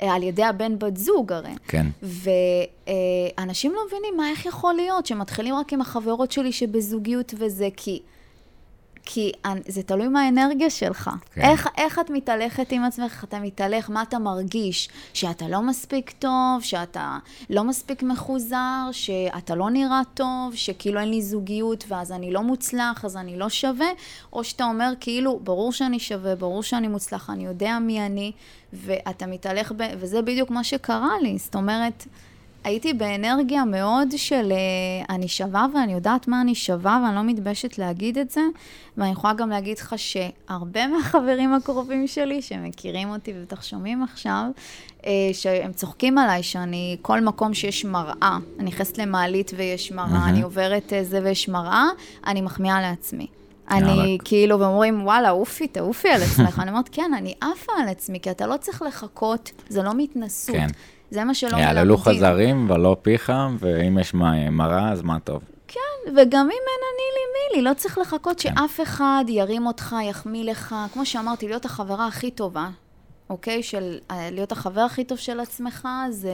אה, על ידי הבן בת זוג הרי. כן. ואנשים לא מבינים מה, איך יכול להיות שמתחילים רק עם החברות שלי שבזוגיות וזה, כי כי זה תלוי מה האנרגיה שלך. כן. איך, איך את מתהלכת עם עצמך, אתה מתהלך, מה אתה מרגיש, שאתה לא מספיק טוב, שאתה לא מספיק מחוזר, שאתה לא נראה טוב, שכאילו אין לי זוגיות ואז אני לא מוצלח, אז אני לא שווה, או שאתה אומר כאילו, ברור שאני שווה, ברור שאני מוצלח, אני יודע מי אני, ואתה מתהלך, ב... וזה בדיוק מה שקרה לי, זאת אומרת... הייתי באנרגיה מאוד של uh, אני שווה ואני יודעת מה אני שווה ואני לא מתביישת להגיד את זה. ואני יכולה גם להגיד לך שהרבה מהחברים הקרובים שלי שמכירים אותי ובטח שומעים עכשיו, uh, שהם צוחקים עליי שאני, כל מקום שיש מראה, אני נכנסת למעלית ויש מראה, אני עוברת uh, זה ויש מראה, אני מחמיאה לעצמי. אני כאילו, ואומרים, וואלה, עופי, תעופי על עצמך. אני אומרת, כן, אני עפה על עצמי, כי אתה לא צריך לחכות, זה לא מתנסות. כן. זה מה שלא מלמדים. יעללו חזרים ולא פיך, ואם יש מראה, אז מה טוב. כן, וגם אם אין אני לי מי לי, לא צריך לחכות כן. שאף אחד ירים אותך, יחמיא לך. כמו שאמרתי, להיות החברה הכי טובה, אוקיי? של אה, להיות החבר הכי טוב של עצמך, זה...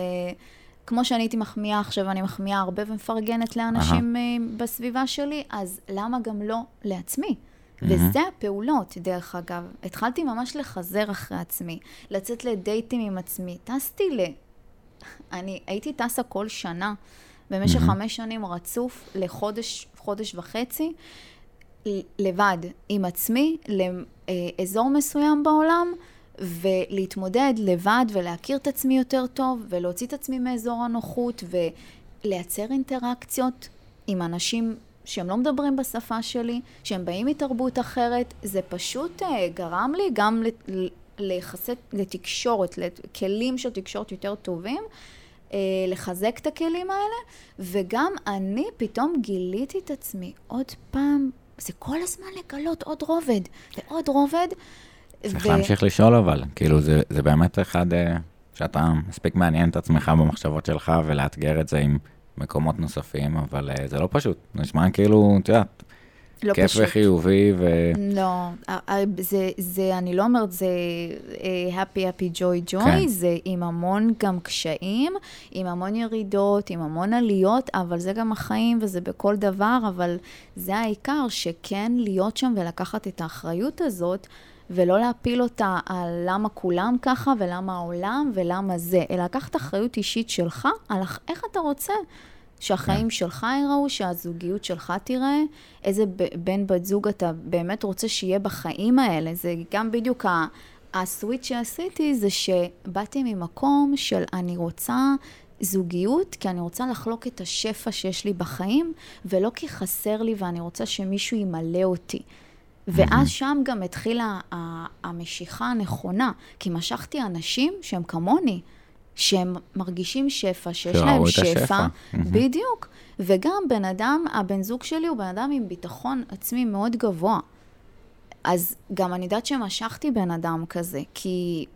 כמו שאני הייתי מחמיאה עכשיו, אני מחמיאה הרבה ומפרגנת לאנשים uh בסביבה שלי, אז למה גם לא לעצמי? Mm-hmm. וזה הפעולות, דרך אגב. התחלתי ממש לחזר אחרי עצמי, לצאת לדייטים עם עצמי. טסתי ל... אני הייתי טסה כל שנה, במשך mm-hmm. חמש שנים רצוף, לחודש, חודש וחצי, לבד, עם עצמי, לאזור מסוים בעולם, ולהתמודד לבד ולהכיר את עצמי יותר טוב, ולהוציא את עצמי מאזור הנוחות, ולייצר אינטראקציות עם אנשים שהם לא מדברים בשפה שלי, שהם באים מתרבות אחרת, זה פשוט uh, גרם לי גם ליחסי, לתקשורת, לכלים של תקשורת יותר טובים, uh, לחזק את הכלים האלה, וגם אני פתאום גיליתי את עצמי עוד פעם, זה כל הזמן לגלות עוד רובד ועוד רובד. צריך ו... להמשיך לשאול אבל, כאילו זה, זה באמת אחד uh, שאתה מספיק מעניין את עצמך במחשבות שלך ולאתגר את זה עם מקומות נוספים, אבל uh, זה לא פשוט. נשמע כאילו, את יודעת, לא כיף פשוט. וחיובי ו... לא, זה, זה, אני לא אומרת, זה happy, happy, joy, joy, כן. זה עם המון גם קשיים, עם המון ירידות, עם המון עליות, אבל זה גם החיים וזה בכל דבר, אבל זה העיקר, שכן להיות שם ולקחת את האחריות הזאת. ולא להפיל אותה על למה כולם ככה ולמה העולם ולמה זה, אלא לקחת אחריות אישית שלך על איך אתה רוצה שהחיים yeah. כן. שלך ייראו, שהזוגיות שלך תיראה, איזה בן בת זוג אתה באמת רוצה שיהיה בחיים האלה. זה גם בדיוק ה... הסוויץ' שעשיתי זה שבאתי ממקום של אני רוצה זוגיות, כי אני רוצה לחלוק את השפע שיש לי בחיים, ולא כי חסר לי ואני רוצה שמישהו ימלא אותי. ואז שם גם התחילה המשיכה הנכונה, כי משכתי אנשים שהם כמוני, שהם מרגישים שפע, שיש להם שפע, בדיוק. וגם בן אדם, הבן זוג שלי הוא בן אדם עם ביטחון עצמי מאוד גבוה. אז גם אני יודעת שמשכתי בן אדם כזה, כי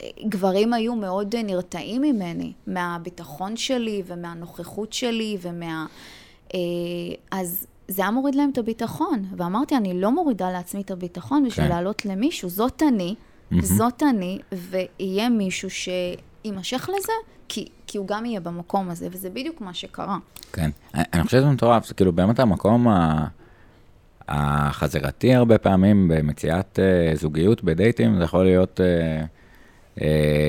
אה, גברים היו מאוד נרתעים ממני, מהביטחון שלי ומהנוכחות שלי ומה... אה, אז זה היה מוריד להם את הביטחון. ואמרתי, אני לא מורידה לעצמי את הביטחון בשביל כן. לעלות למישהו. זאת אני, mm-hmm. זאת אני, ויהיה מישהו שיימשך לזה, כי, כי הוא גם יהיה במקום הזה, וזה בדיוק מה שקרה. כן. אני חושב שזה מטורף, זה כאילו באמת המקום ה... החזרתי הרבה פעמים במציאת uh, זוגיות בדייטים, זה יכול להיות uh, uh,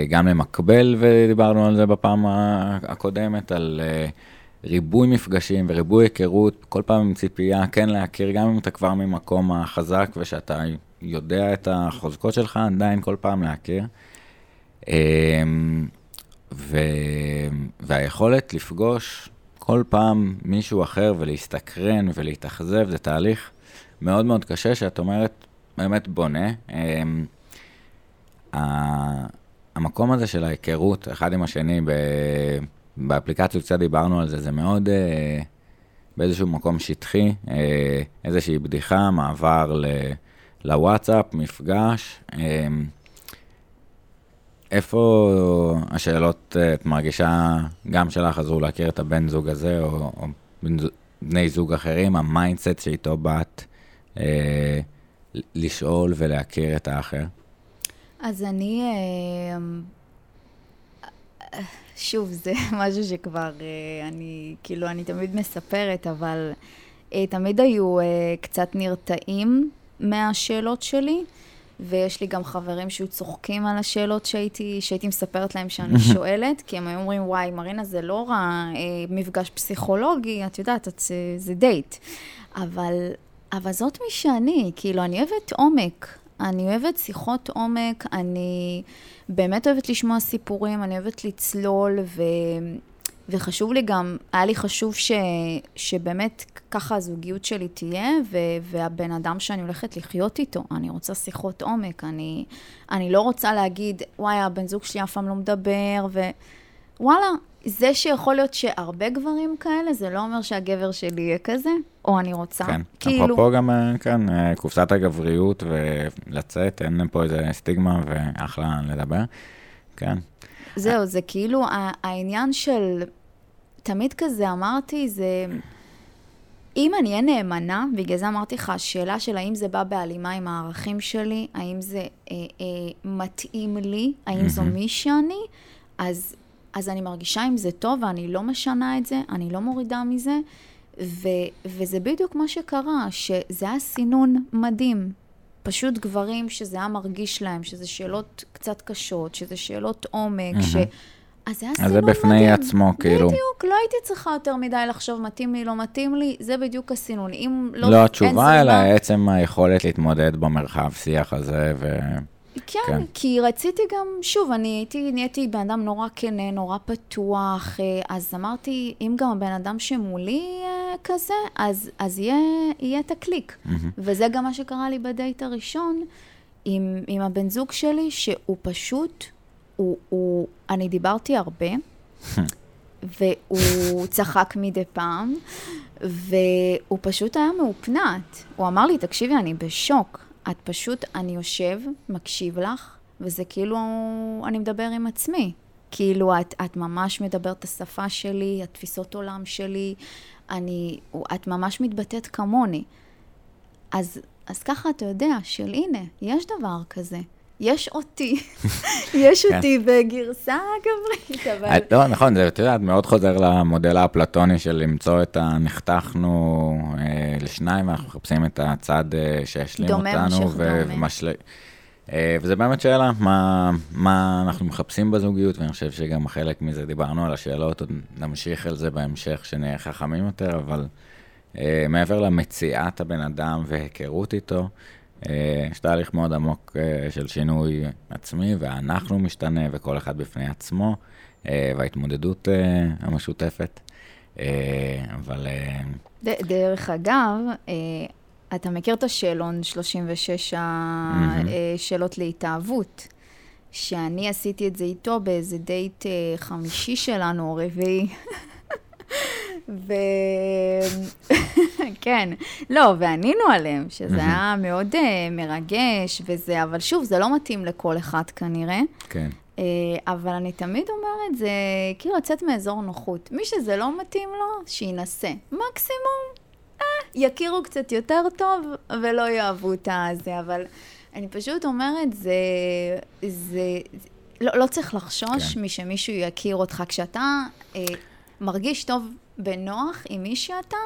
גם למקבל, ודיברנו על זה בפעם הקודמת, על... Uh, ריבוי מפגשים וריבוי היכרות, כל פעם עם ציפייה כן להכיר, גם אם אתה כבר ממקום החזק ושאתה יודע את החוזקות שלך, עדיין כל פעם להכיר. אמ, ו... והיכולת לפגוש כל פעם מישהו אחר ולהסתקרן ולהתאכזב, זה תהליך מאוד מאוד קשה, שאת אומרת, באמת בונה. אמ, המקום הזה של ההיכרות אחד עם השני, ב... באפליקציות קצת דיברנו על זה, זה מאוד אה, באיזשהו מקום שטחי, אה, איזושהי בדיחה, מעבר ל, לוואטסאפ, מפגש. אה, איפה השאלות, אה, את מרגישה, גם שלך עזרו להכיר את הבן זוג הזה, או, או בני זוג אחרים, ה mindset שאיתו באת אה, לשאול ולהכיר את האחר? אז אני... אה, שוב, זה משהו שכבר אה, אני, כאילו, אני תמיד מספרת, אבל אה, תמיד היו אה, קצת נרתעים מהשאלות שלי, ויש לי גם חברים שהיו צוחקים על השאלות שהייתי, שהייתי מספרת להם שאני שואלת, כי הם היו אומרים, וואי, מרינה, זה לא רע, מפגש פסיכולוגי, את יודעת, את, זה דייט. אבל, אבל זאת מי שאני, כאילו, אני אוהבת עומק. אני אוהבת שיחות עומק, אני באמת אוהבת לשמוע סיפורים, אני אוהבת לצלול, ו... וחשוב לי גם, היה לי חשוב ש... שבאמת ככה הזוגיות שלי תהיה, ו... והבן אדם שאני הולכת לחיות איתו. אני רוצה שיחות עומק, אני, אני לא רוצה להגיד, וואי, הבן זוג שלי אף פעם לא מדבר, ווואלה, זה שיכול להיות שהרבה גברים כאלה, זה לא אומר שהגבר שלי יהיה כזה, או אני רוצה, כן. כאילו... אפרופו גם, אה, כן, אה, קופסת הגבריות ולצאת, אין פה איזה סטיגמה ואחלה לדבר, כן. זהו, זה כאילו העניין של, תמיד כזה אמרתי, זה... אם אני אהיה נאמנה, בגלל זה אמרתי לך, השאלה של האם זה בא בהלימה עם הערכים שלי, האם זה אה, אה, מתאים לי, האם זו מי שאני, אז, אז אני מרגישה עם זה טוב ואני לא משנה את זה, אני לא מורידה מזה, ו, וזה בדיוק מה שקרה, שזה היה סינון מדהים. פשוט גברים שזה היה מרגיש להם, שזה שאלות קצת קשות, שזה שאלות עומק, mm-hmm. ש... אז זה היה מדהים. אז זה בפני עצמו, כאילו. בדיוק, לא הייתי צריכה יותר מדי לחשוב, מתאים לי, לא מתאים לי, זה בדיוק הסינון. אם לא... לא התשובה, אלא עצם היכולת להתמודד במרחב שיח הזה, ו... כן, כן, כי רציתי גם, שוב, אני הייתי, נהייתי בן אדם נורא כנה, נורא פתוח, אה, אז אמרתי, אם גם הבן אדם שמולי אה, כזה, אז, אז יהיה, יהיה את הקליק. Mm-hmm. וזה גם מה שקרה לי בדייט הראשון עם, עם הבן זוג שלי, שהוא פשוט, הוא, הוא, אני דיברתי הרבה, והוא צחק מדי פעם, והוא פשוט היה מאופנת. הוא אמר לי, תקשיבי, אני בשוק. את פשוט, אני יושב, מקשיב לך, וזה כאילו, אני מדבר עם עצמי. כאילו, את, את ממש מדברת את השפה שלי, התפיסות עולם שלי, אני, את ממש מתבטאת כמוני. אז, אז ככה אתה יודע של הנה, יש דבר כזה. יש אותי, יש כן. אותי בגרסה גברית, אבל... אה, לא, נכון, זה, את יודעת, מאוד חוזר למודל האפלטוני של למצוא את הנחתכנו אה, לשניים, ואנחנו מחפשים את הצד אה, שישלים אותנו. ומשל... אה, וזה באמת שאלה, מה, מה אנחנו מחפשים בזוגיות, ואני חושב שגם חלק מזה, דיברנו על השאלות, עוד נמשיך על זה בהמשך, שנהיה חכמים יותר, אבל אה, מעבר למציאת הבן אדם והיכרות איתו, יש תהליך מאוד עמוק אה, של שינוי עצמי, ואנחנו משתנה, וכל אחד בפני עצמו, אה, וההתמודדות המשותפת. אבל... דרך אגב, אתה מכיר את השאלון 36 השאלות להתאהבות, שאני עשיתי את זה איתו באיזה דייט חמישי שלנו, או רביעי. ו... כן, לא, וענינו עליהם, שזה היה מאוד uh, מרגש וזה, אבל שוב, זה לא מתאים לכל אחד כנראה. כן. Uh, אבל אני תמיד אומרת, זה כאילו לצאת מאזור נוחות. מי שזה לא מתאים לו, שינסה. מקסימום, אה, יכירו קצת יותר טוב ולא יאהבו את הזה, אבל אני פשוט אומרת, זה... זה לא, לא צריך לחשוש כן. משמישהו יכיר אותך. כשאתה אה, מרגיש טוב בנוח עם מי שאתה,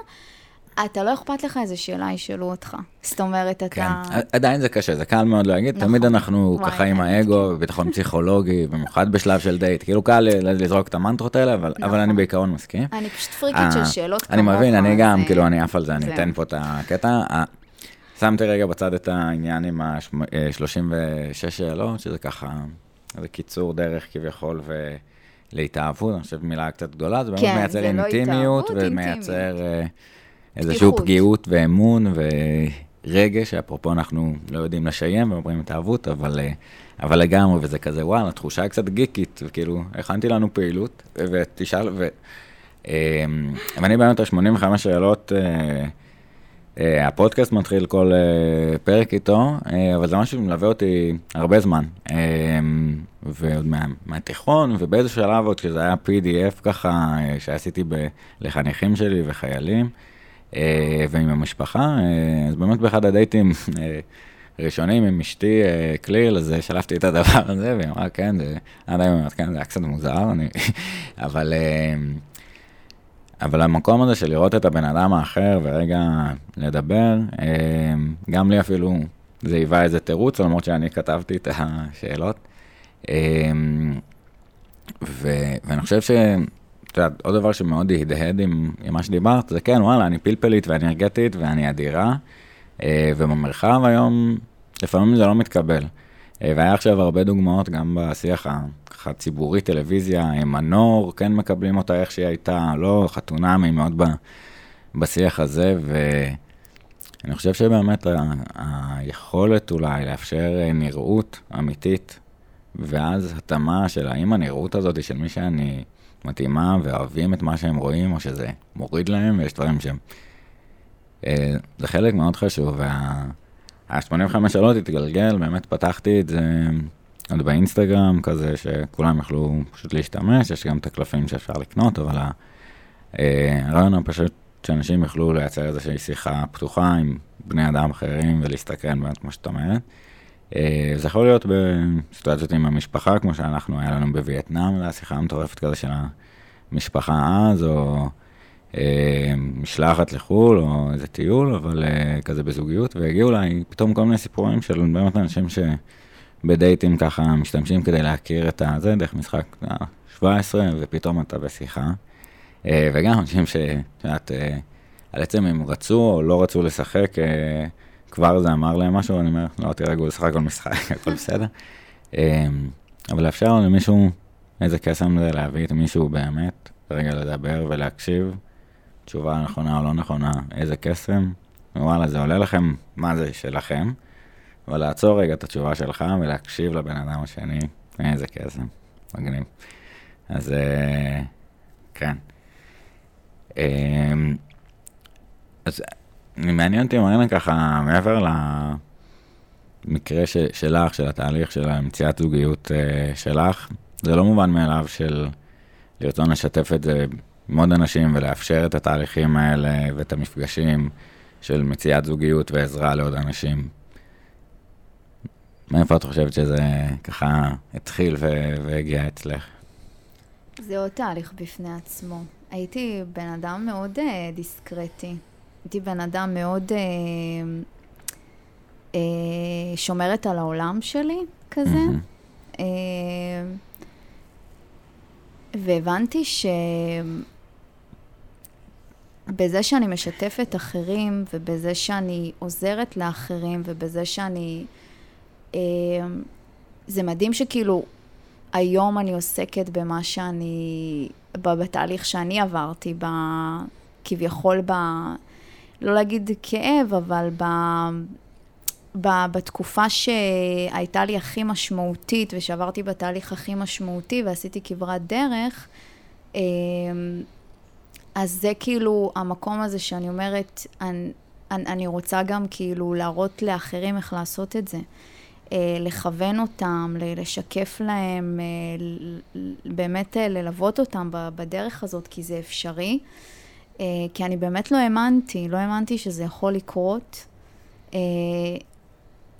אתה לא אכפת לך איזה שאלה ישאלו אותך. זאת אומרת, אתה... כן, עדיין זה קשה, זה קל מאוד להגיד. נכון. תמיד אנחנו וואי, ככה עם האגו, בביטחון פסיכולוגי, במיוחד בשלב של דייט. כאילו קל לזרוק את המנטרות האלה, אבל, נכון. אבל אני בעיקרון מסכים. אני פשוט פריקית של אה, שאלות כמוך. אני מבין, אני גם, זה... כאילו, אני עף על זה, אני אתן פה את הקטע. שמתי רגע בצד את העניין עם ה-36 שאלות, שזה ככה, זה קיצור דרך כביכול, ו... להתאהבות, אני חושב מילה קצת גדולה, זה באמת כן, מייצר זה לא אינטימיות, לא ומייצר uh, איזושהי פגיעות ואמון ורגש, שאפרופו אנחנו לא יודעים לשיים ואומרים התאהבות, אבל, uh, אבל לגמרי, וזה כזה, וואלה, התחושה היא קצת גיקית, וכאילו, הכנתי לנו פעילות, ותשאל, ו... Um, ואני באמת, ה-85 שאלות, הפודקאסט מתחיל כל uh, פרק איתו, uh, אבל זה משהו שמלווה אותי הרבה זמן. Uh, ועוד מה, מהתיכון, ובאיזה שלב עוד, כשזה היה PDF ככה, uh, שעשיתי ב- לחניכים שלי וחיילים, uh, ועם המשפחה, uh, אז באמת באחד הדייטים uh, ראשונים עם אשתי uh, קליל, אז שלפתי את הדבר הזה, והיא אמרה, כן, זה עד היום, כן, זה היה קצת מוזר, אני, אבל... אבל המקום הזה של לראות את הבן אדם האחר ורגע לדבר, אה, גם לי אפילו זה היווה איזה תירוץ, למרות שאני כתבתי את השאלות. אה, ו- ואני חושב ש... את יודעת, עוד דבר שמאוד הדהד עם, עם מה שדיברת, זה כן, וואלה, אני פלפלית ואנרגטית ואני אדירה, אה, ובמרחב היום לפעמים זה לא מתקבל. והיה עכשיו הרבה דוגמאות גם בשיח ככה ציבורי, טלוויזיה, מנור, כן מקבלים אותה איך שהיא הייתה, לא חתונה, היא מאוד ב, בשיח הזה, ואני חושב שבאמת ה, היכולת אולי לאפשר נראות אמיתית, ואז התאמה של האם הנראות הזאת של מי שאני מתאימה ואוהבים את מה שהם רואים, או שזה מוריד להם, ויש דברים שהם... אה, זה חלק מאוד חשוב, וה... ה-85 שאלות התגלגל, באמת פתחתי את זה עוד באינסטגרם, כזה שכולם יכלו פשוט להשתמש, יש גם את הקלפים שאפשר לקנות, אבל אה, הרעיון הוא פשוט שאנשים יוכלו לייצר איזושהי שיחה פתוחה עם בני אדם אחרים ולהסתכן באמת, כמו שאת אומרת. אה, זה יכול להיות בסיטואציות עם המשפחה, כמו שאנחנו, היה לנו בווייטנאם, זו שיחה מטורפת כזה של המשפחה אז, או משלחת לחו"ל, או איזה טיול, אבל אה, כזה בזוגיות, והגיעו אליי פתאום כל מיני סיפורים של באמת אנשים שבדייטים ככה משתמשים כדי להכיר את הזה, דרך משחק 17, ופתאום אתה בשיחה. וגם אנשים שאת על עצם אם רצו או לא רצו לשחק, כבר זה אמר להם משהו, אני אומר, לא, תירגעו, לשחק כל משחק, הכל בסדר. אבל לאפשר למישהו איזה קסם זה להביא את מישהו באמת, רגע לדבר ולהקשיב, תשובה נכונה או לא נכונה, איזה קסם, וואלה, זה עולה לכם, מה זה שלכם, אבל לעצור רגע את התשובה שלך ולהקשיב לבן אדם השני, איזה קסם, מגניב. אז אה, כן. אמ, אז מעניין אותי, מרינה, ככה, מעבר למקרה ש, שלך, של התהליך של המציאת זוגיות uh, שלך, זה לא מובן מאליו של לרצון לשתף את זה עוד אנשים ולאפשר את התהליכים האלה ואת המפגשים של מציאת זוגיות ועזרה לעוד אנשים. מאיפה את חושבת שזה ככה התחיל והגיע אצלך? זה עוד תהליך בפני עצמו. הייתי בן אדם מאוד uh, דיסקרטי. הייתי בן אדם מאוד אה, אה, שומרת על העולם שלי, כזה. Mm-hmm. אה, והבנתי שבזה שאני משתפת אחרים, ובזה שאני עוזרת לאחרים, ובזה שאני... אה, זה מדהים שכאילו, היום אני עוסקת במה שאני... בתהליך שאני עברתי, ב, כביכול ב... לא להגיד כאב, אבל ב... ב... בתקופה שהייתה לי הכי משמעותית ושעברתי בתהליך הכי משמעותי ועשיתי כברת דרך, אמ, אז זה כאילו המקום הזה שאני אומרת, אני, אני רוצה גם כאילו להראות לאחרים איך לעשות את זה. אה, לכוון אותם, לשקף להם, אה, באמת אה, ללוות אותם בדרך הזאת, כי זה אפשרי. כי אני באמת לא האמנתי, לא האמנתי שזה יכול לקרות.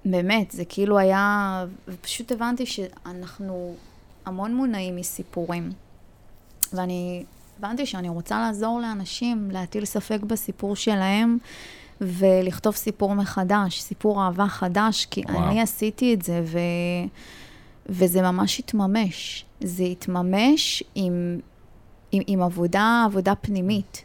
באמת, זה כאילו היה, ופשוט הבנתי שאנחנו המון מונעים מסיפורים. ואני הבנתי שאני רוצה לעזור לאנשים להטיל ספק בסיפור שלהם ולכתוב סיפור מחדש, סיפור אהבה חדש, כי וואו. אני עשיתי את זה ו... וזה ממש התממש. זה התממש עם, עם, עם עבודה, עבודה פנימית.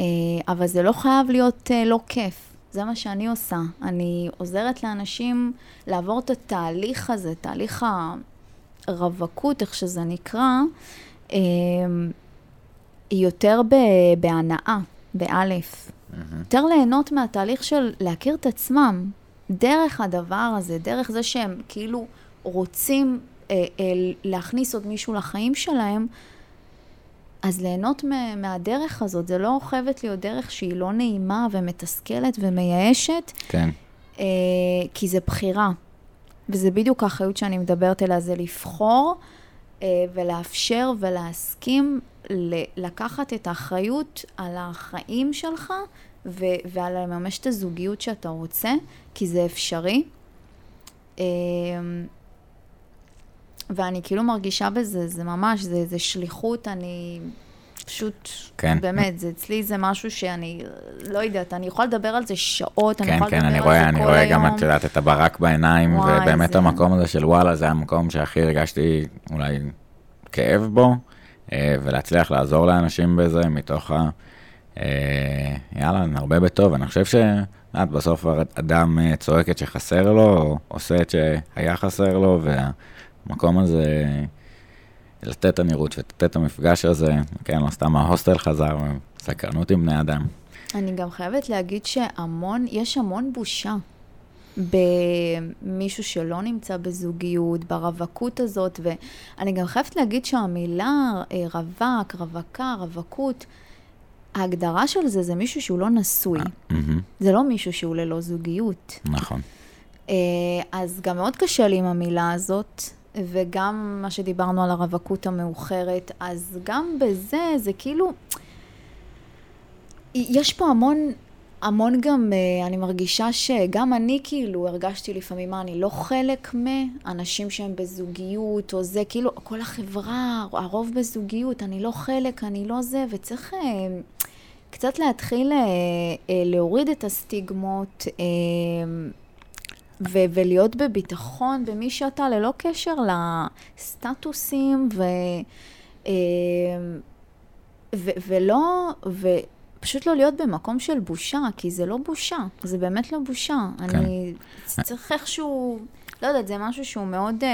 אה, אבל זה לא חייב להיות אה, לא כיף. זה מה שאני עושה. אני עוזרת לאנשים לעבור את התהליך הזה, תהליך הרווקות, איך שזה נקרא, אה, יותר בהנאה, באלף. יותר ליהנות מהתהליך של להכיר את עצמם, דרך הדבר הזה, דרך זה שהם כאילו רוצים אה, אה, להכניס עוד מישהו לחיים שלהם, אז ליהנות מהדרך הזאת, זה לא חייבת להיות דרך שהיא לא נעימה ומתסכלת ומייאשת. כן. אה, כי זה בחירה. וזה בדיוק האחריות שאני מדברת אליה, זה לבחור אה, ולאפשר ולהסכים לקחת את האחריות על החיים שלך ו- ועל לממש את הזוגיות שאתה רוצה, כי זה אפשרי. אה, ואני כאילו מרגישה בזה, זה ממש, זה, זה שליחות, אני פשוט, כן. באמת, זה אצלי זה משהו שאני, לא יודעת, אני יכולה לדבר על זה שעות, כן, אני יכולה כן, לדבר אני על רואה, זה אני כל רואה היום. גם, את יודעת, את הברק בעיניים, וואי, ובאמת זה... המקום הזה של וואלה, זה המקום שהכי הרגשתי אולי כאב בו, ולהצליח לעזור לאנשים בזה, מתוך ה... אה, יאללה, נרבה בטוב. אני חושב שאת בסוף אדם אה, צועק את שחסר לו, או עושה את שהיה חסר לו, וה... המקום הזה, לתת את הנראות ולתת את המפגש הזה, כן, לא סתם ההוסטל חזר, סקרנות עם בני אדם. אני גם חייבת להגיד שהמון, יש המון בושה במישהו שלא נמצא בזוגיות, ברווקות הזאת, ואני גם חייבת להגיד שהמילה אה, רווק, רווקה, רווקות, ההגדרה של זה זה מישהו שהוא לא נשוי. Mm-hmm. זה לא מישהו שהוא ללא זוגיות. נכון. אה, אז גם מאוד קשה לי עם המילה הזאת. וגם מה שדיברנו על הרווקות המאוחרת, אז גם בזה זה כאילו... יש פה המון, המון גם, אה, אני מרגישה שגם אני כאילו הרגשתי לפעמים, מה, אני לא חלק מאנשים שהם בזוגיות, או זה, כאילו, כל החברה, הרוב בזוגיות, אני לא חלק, אני לא זה, וצריך אה, קצת להתחיל אה, להוריד את הסטיגמות. ו- ולהיות בביטחון במי שאתה, ללא קשר לסטטוסים, ו- ו- ולא, ו- פשוט לא להיות במקום של בושה, כי זה לא בושה, זה באמת לא בושה. כן. אני צריך איכשהו, לא יודעת, זה משהו שהוא מאוד... אה,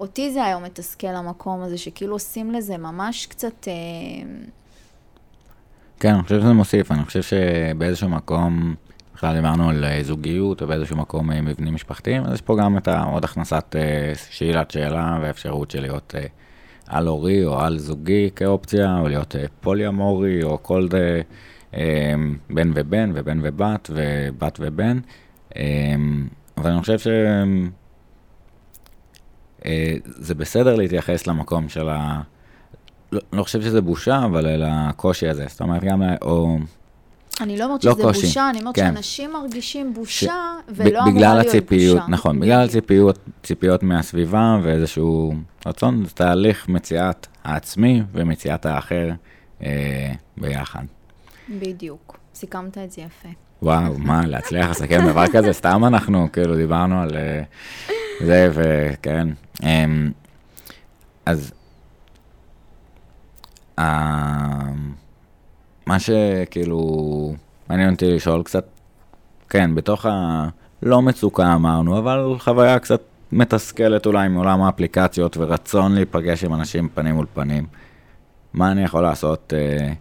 אותי זה היום מתסכל המקום הזה, שכאילו עושים לזה ממש קצת... אה... כן, אני חושב שזה מוסיף, אני חושב שבאיזשהו מקום, בכלל דיברנו על אה, זוגיות, או באיזשהו מקום אה, מבנים משפחתיים, אז יש פה גם את העוד הכנסת אה, שאלת שאלה ואפשרות של להיות... אה, על-הורי או על-זוגי כאופציה, או להיות אה, פולי-אמורי, או כל זה, אה, בן ובן, ובן ובת, ובת ובן. אה, אבל אני חושב שזה בסדר להתייחס למקום של ה... לא, לא חושב שזה בושה, אבל אל הקושי הזה. זאת אומרת, גם, או אני לא אומרת לא שזה קושי. בושה, אני אומרת כן. שאנשים מרגישים בושה, ש... ולא אמורה להיות הציפיות, בושה. נכון, בגלל הציפיות, ציפיות מהסביבה ואיזשהו רצון, זה תהליך מציאת העצמי ומציאת האחר אה, ביחד. בדיוק, סיכמת את זה יפה. וואו, מה, להצליח לסכם דבר כזה? סתם אנחנו, כאילו, דיברנו על אה, זה, וכן. אה, אז... אה, מה שכאילו מעניין אותי לשאול קצת, כן, בתוך הלא מצוקה אמרנו, אבל חוויה קצת מתסכלת אולי מעולם האפליקציות ורצון להיפגש עם אנשים פנים מול פנים. מה אני יכול לעשות אה,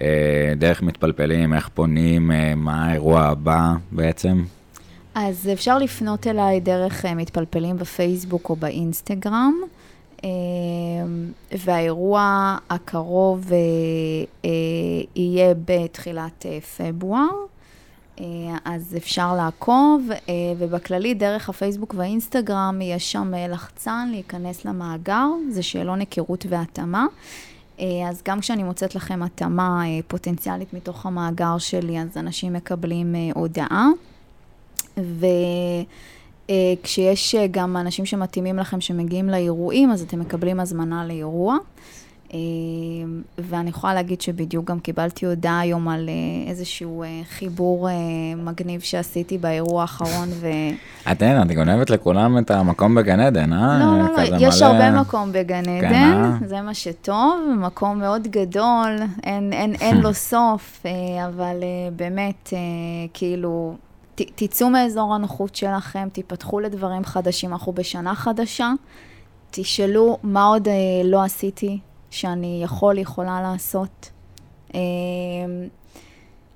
אה, דרך מתפלפלים, איך פונים, אה, מה האירוע הבא בעצם? אז אפשר לפנות אליי דרך אה, מתפלפלים בפייסבוק או באינסטגרם. אמ, והאירוע הקרוב אה, אה, יהיה בתחילת אה, פברואר. אז אפשר לעקוב, ובכללי דרך הפייסבוק והאינסטגרם יש שם לחצן להיכנס למאגר, זה שאלון היכרות והתאמה. אז גם כשאני מוצאת לכם התאמה פוטנציאלית מתוך המאגר שלי, אז אנשים מקבלים הודעה. ו... אה, כשיש אה, גם אנשים שמתאימים לכם שמגיעים לאירועים, אז אתם מקבלים הזמנה לאירוע. אה, ואני יכולה להגיד שבדיוק גם קיבלתי הודעה היום על איזשהו חיבור מגניב שעשיתי באירוע האחרון, ו... את אין, את גונבת לכולם את המקום בגן עדן, אה? לא, לא, לא, יש מלא... הרבה מקום בגן כן, עדן, כן, זה מה שטוב, מקום מאוד גדול, אין, אין, אין לו סוף, אבל באמת, כאילו... תצאו מאזור הנוחות שלכם, תיפתחו לדברים חדשים. אנחנו בשנה חדשה, תשאלו מה עוד אה, לא עשיתי שאני יכול, יכולה לעשות. אה,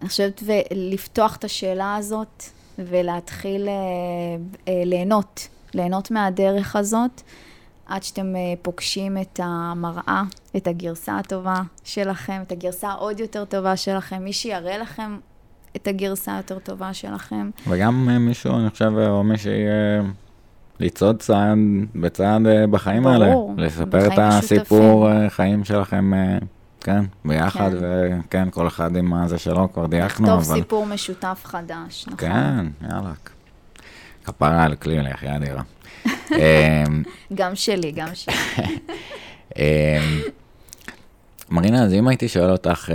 אני חושבת לפתוח את השאלה הזאת ולהתחיל אה, אה, ליהנות, ליהנות מהדרך הזאת, עד שאתם אה, פוגשים את המראה, את הגרסה הטובה שלכם, את הגרסה העוד יותר טובה שלכם, מי שיראה לכם את הגרסה היותר טובה שלכם. וגם אה, מישהו, אני חושב, או מי שיהיה... לצעוד צעד בצעד אה, בחיים ברור, האלה. ברור, לספר את הסיפור משותפים. אה, חיים שלכם, כן, ביחד, כן. וכן, כל אחד עם הזה שלו, כבר דייקנו, אבל... לכתוב סיפור משותף חדש, נכון? כן, יאללה. כפרה על כלי, לחיה אדירה. גם שלי, גם שלי. מרינה, אז אם הייתי שואל אותך,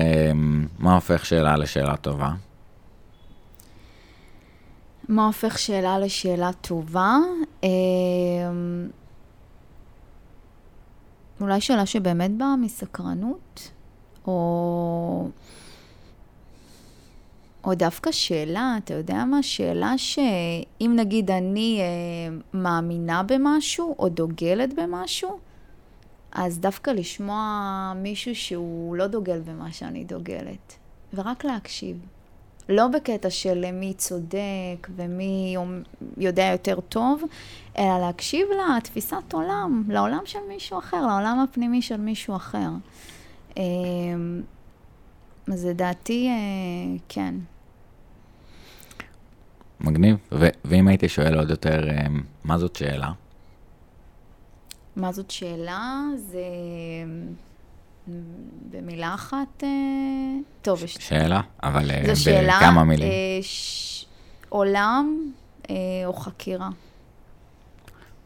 מה הופך שאלה לשאלה טובה? מה הופך שאלה לשאלה טובה? אמ, אולי שאלה שבאמת באה מסקרנות, או... או דווקא שאלה, אתה יודע מה? שאלה שאם נגיד אני אה, מאמינה במשהו, או דוגלת במשהו, אז דווקא לשמוע מישהו שהוא לא דוגל במה שאני דוגלת, ורק להקשיב. לא בקטע של מי צודק ומי יודע יותר טוב, אלא להקשיב לתפיסת עולם, לעולם של מישהו אחר, לעולם הפנימי של מישהו אחר. אמ, אז לדעתי, אה, כן. מגניב. ו- ואם הייתי שואל עוד יותר, אה, מה זאת שאלה? מה זאת שאלה? זה, במילה אחת, אה, טוב, יש... שאלה, אבל אה, בכמה מילים. אה, ש... עולם או חקירה.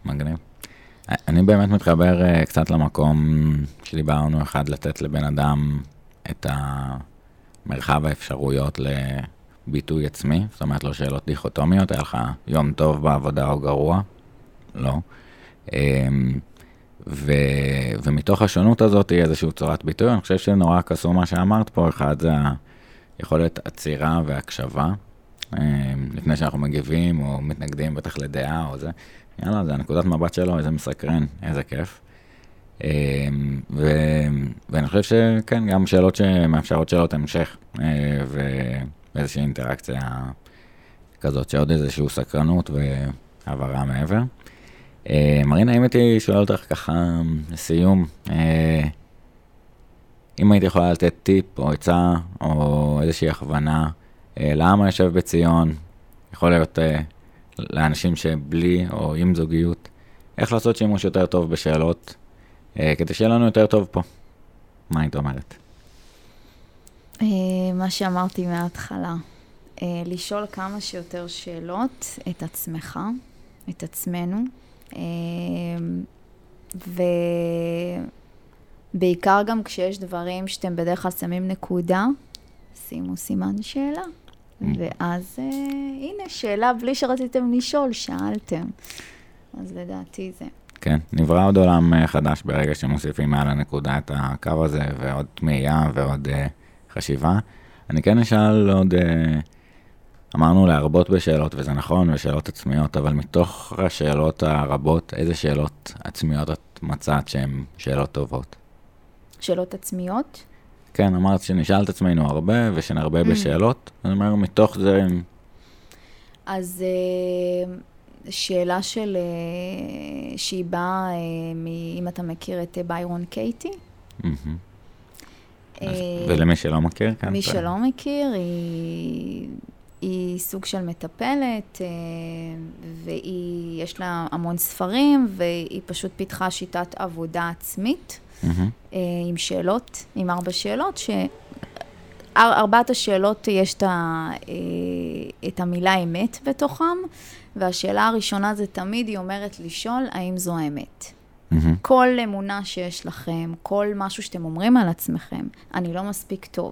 מגניב. אני באמת מתחבר קצת למקום שדיברנו, אחד, לתת לבן אדם את המרחב האפשרויות לביטוי עצמי, זאת אומרת, לא שאלות דיכוטומיות, היה לך יום טוב בעבודה או גרוע, לא. ו, ומתוך השונות הזאת היא איזושהי צורת ביטוי, אני חושב שנורא קסום מה שאמרת פה, אחד זה היכולת עצירה והקשבה, אמ, לפני שאנחנו מגיבים או מתנגדים בטח לדעה או זה. יאללה, זה הנקודת מבט שלו, איזה מסקרן, איזה כיף. אמ, ו... ואני חושב שכן, גם שאלות שמאפשרות שאלות המשך, אה, ואיזושהי אינטראקציה כזאת, שעוד איזושהי סקרנות והבהרה מעבר. אה, מרינה, אם הייתי שואל אותך ככה לסיום, אה, אם היית יכולה לתת טיפ או עצה או איזושהי הכוונה לעם היושב בציון, יכול להיות לאנשים שבלי או עם זוגיות, איך לעשות שימוש יותר טוב בשאלות, אה, כדי שיהיה לנו יותר טוב פה. מה היית אומרת? אה, מה שאמרתי מההתחלה, אה, לשאול כמה שיותר שאלות את עצמך, את עצמנו, ובעיקר גם כשיש דברים שאתם בדרך כלל שמים נקודה, שימו סימן שאלה. ואז אה, הנה, שאלה בלי שרציתם לשאול, שאלתם. אז לדעתי זה. כן, נברא עוד עולם אה, חדש ברגע שמוסיפים מעל הנקודה את הקו הזה, ועוד תמיהה ועוד אה, חשיבה. אני כן אשאל עוד, אה, אמרנו להרבות בשאלות, וזה נכון, ושאלות עצמיות, אבל מתוך השאלות הרבות, איזה שאלות עצמיות את מצאת שהן שאלות טובות? שאלות עצמיות? כן, אמרת שנשאל את עצמנו הרבה, ושנרבה mm. בשאלות. אני אומר, מתוך זה... אז אה, שאלה של... אה, שהיא באה, אה, אם אתה מכיר את ביירון קייטי. ולמי שלא מכיר, כן. מי שלא מכיר, היא, היא סוג של מטפלת, ויש לה המון ספרים, והיא פשוט פיתחה שיטת עבודה עצמית. mm-hmm. עם שאלות, עם ארבע שאלות, ש... ארבעת השאלות יש את, ה, אה, את המילה אמת בתוכם, והשאלה הראשונה זה תמיד היא אומרת לשאול האם זו האמת. Mm-hmm. כל אמונה שיש לכם, כל משהו שאתם אומרים על עצמכם, אני לא מספיק טוב.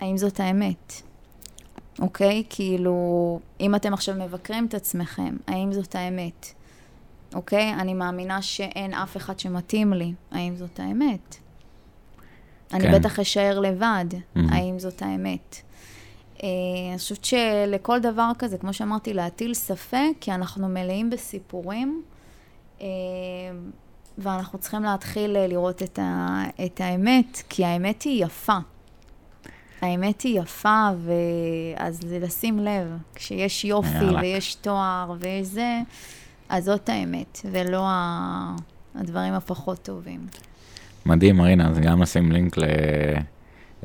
האם זאת האמת? אוקיי? כאילו, אם אתם עכשיו מבקרים את עצמכם, האם זאת האמת? אוקיי? אני מאמינה שאין אף אחד שמתאים לי. האם זאת האמת? כן. אני בטח אשאר לבד. Mm-hmm. האם זאת האמת? אה, אני חושבת שלכל דבר כזה, כמו שאמרתי, להטיל ספק, כי אנחנו מלאים בסיפורים, אה, ואנחנו צריכים להתחיל אה, לראות את, ה, את האמת, כי האמת היא יפה. האמת היא יפה, ואז לשים לב, כשיש יופי ויש תואר ויש זה, אז זאת האמת, ולא הדברים הפחות טובים. מדהים, מרינה, אז גם נשים לינק ל...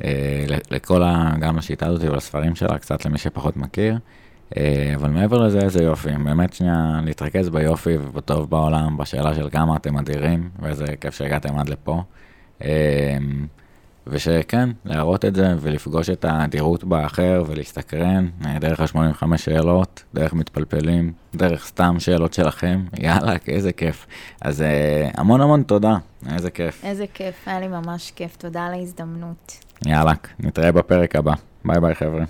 אה, לכל ה... גם לשיטה הזאת ולספרים שלה, קצת למי שפחות מכיר. אה, אבל מעבר לזה, איזה יופי. באמת שנייה להתרכז ביופי ובטוב בעולם, בשאלה של כמה אתם אדירים, ואיזה כיף שהגעתם עד לפה. ושכן, להראות את זה ולפגוש את האדירות באחר ולהסתקרן אה, דרך ה-85 שאלות, דרך מתפלפלים, דרך סתם שאלות שלכם, יאללה, איזה כיף. אז אה, המון המון תודה, איזה כיף. איזה כיף, היה לי ממש כיף, תודה על ההזדמנות. יאללה, נתראה בפרק הבא. ביי ביי חבר'ה.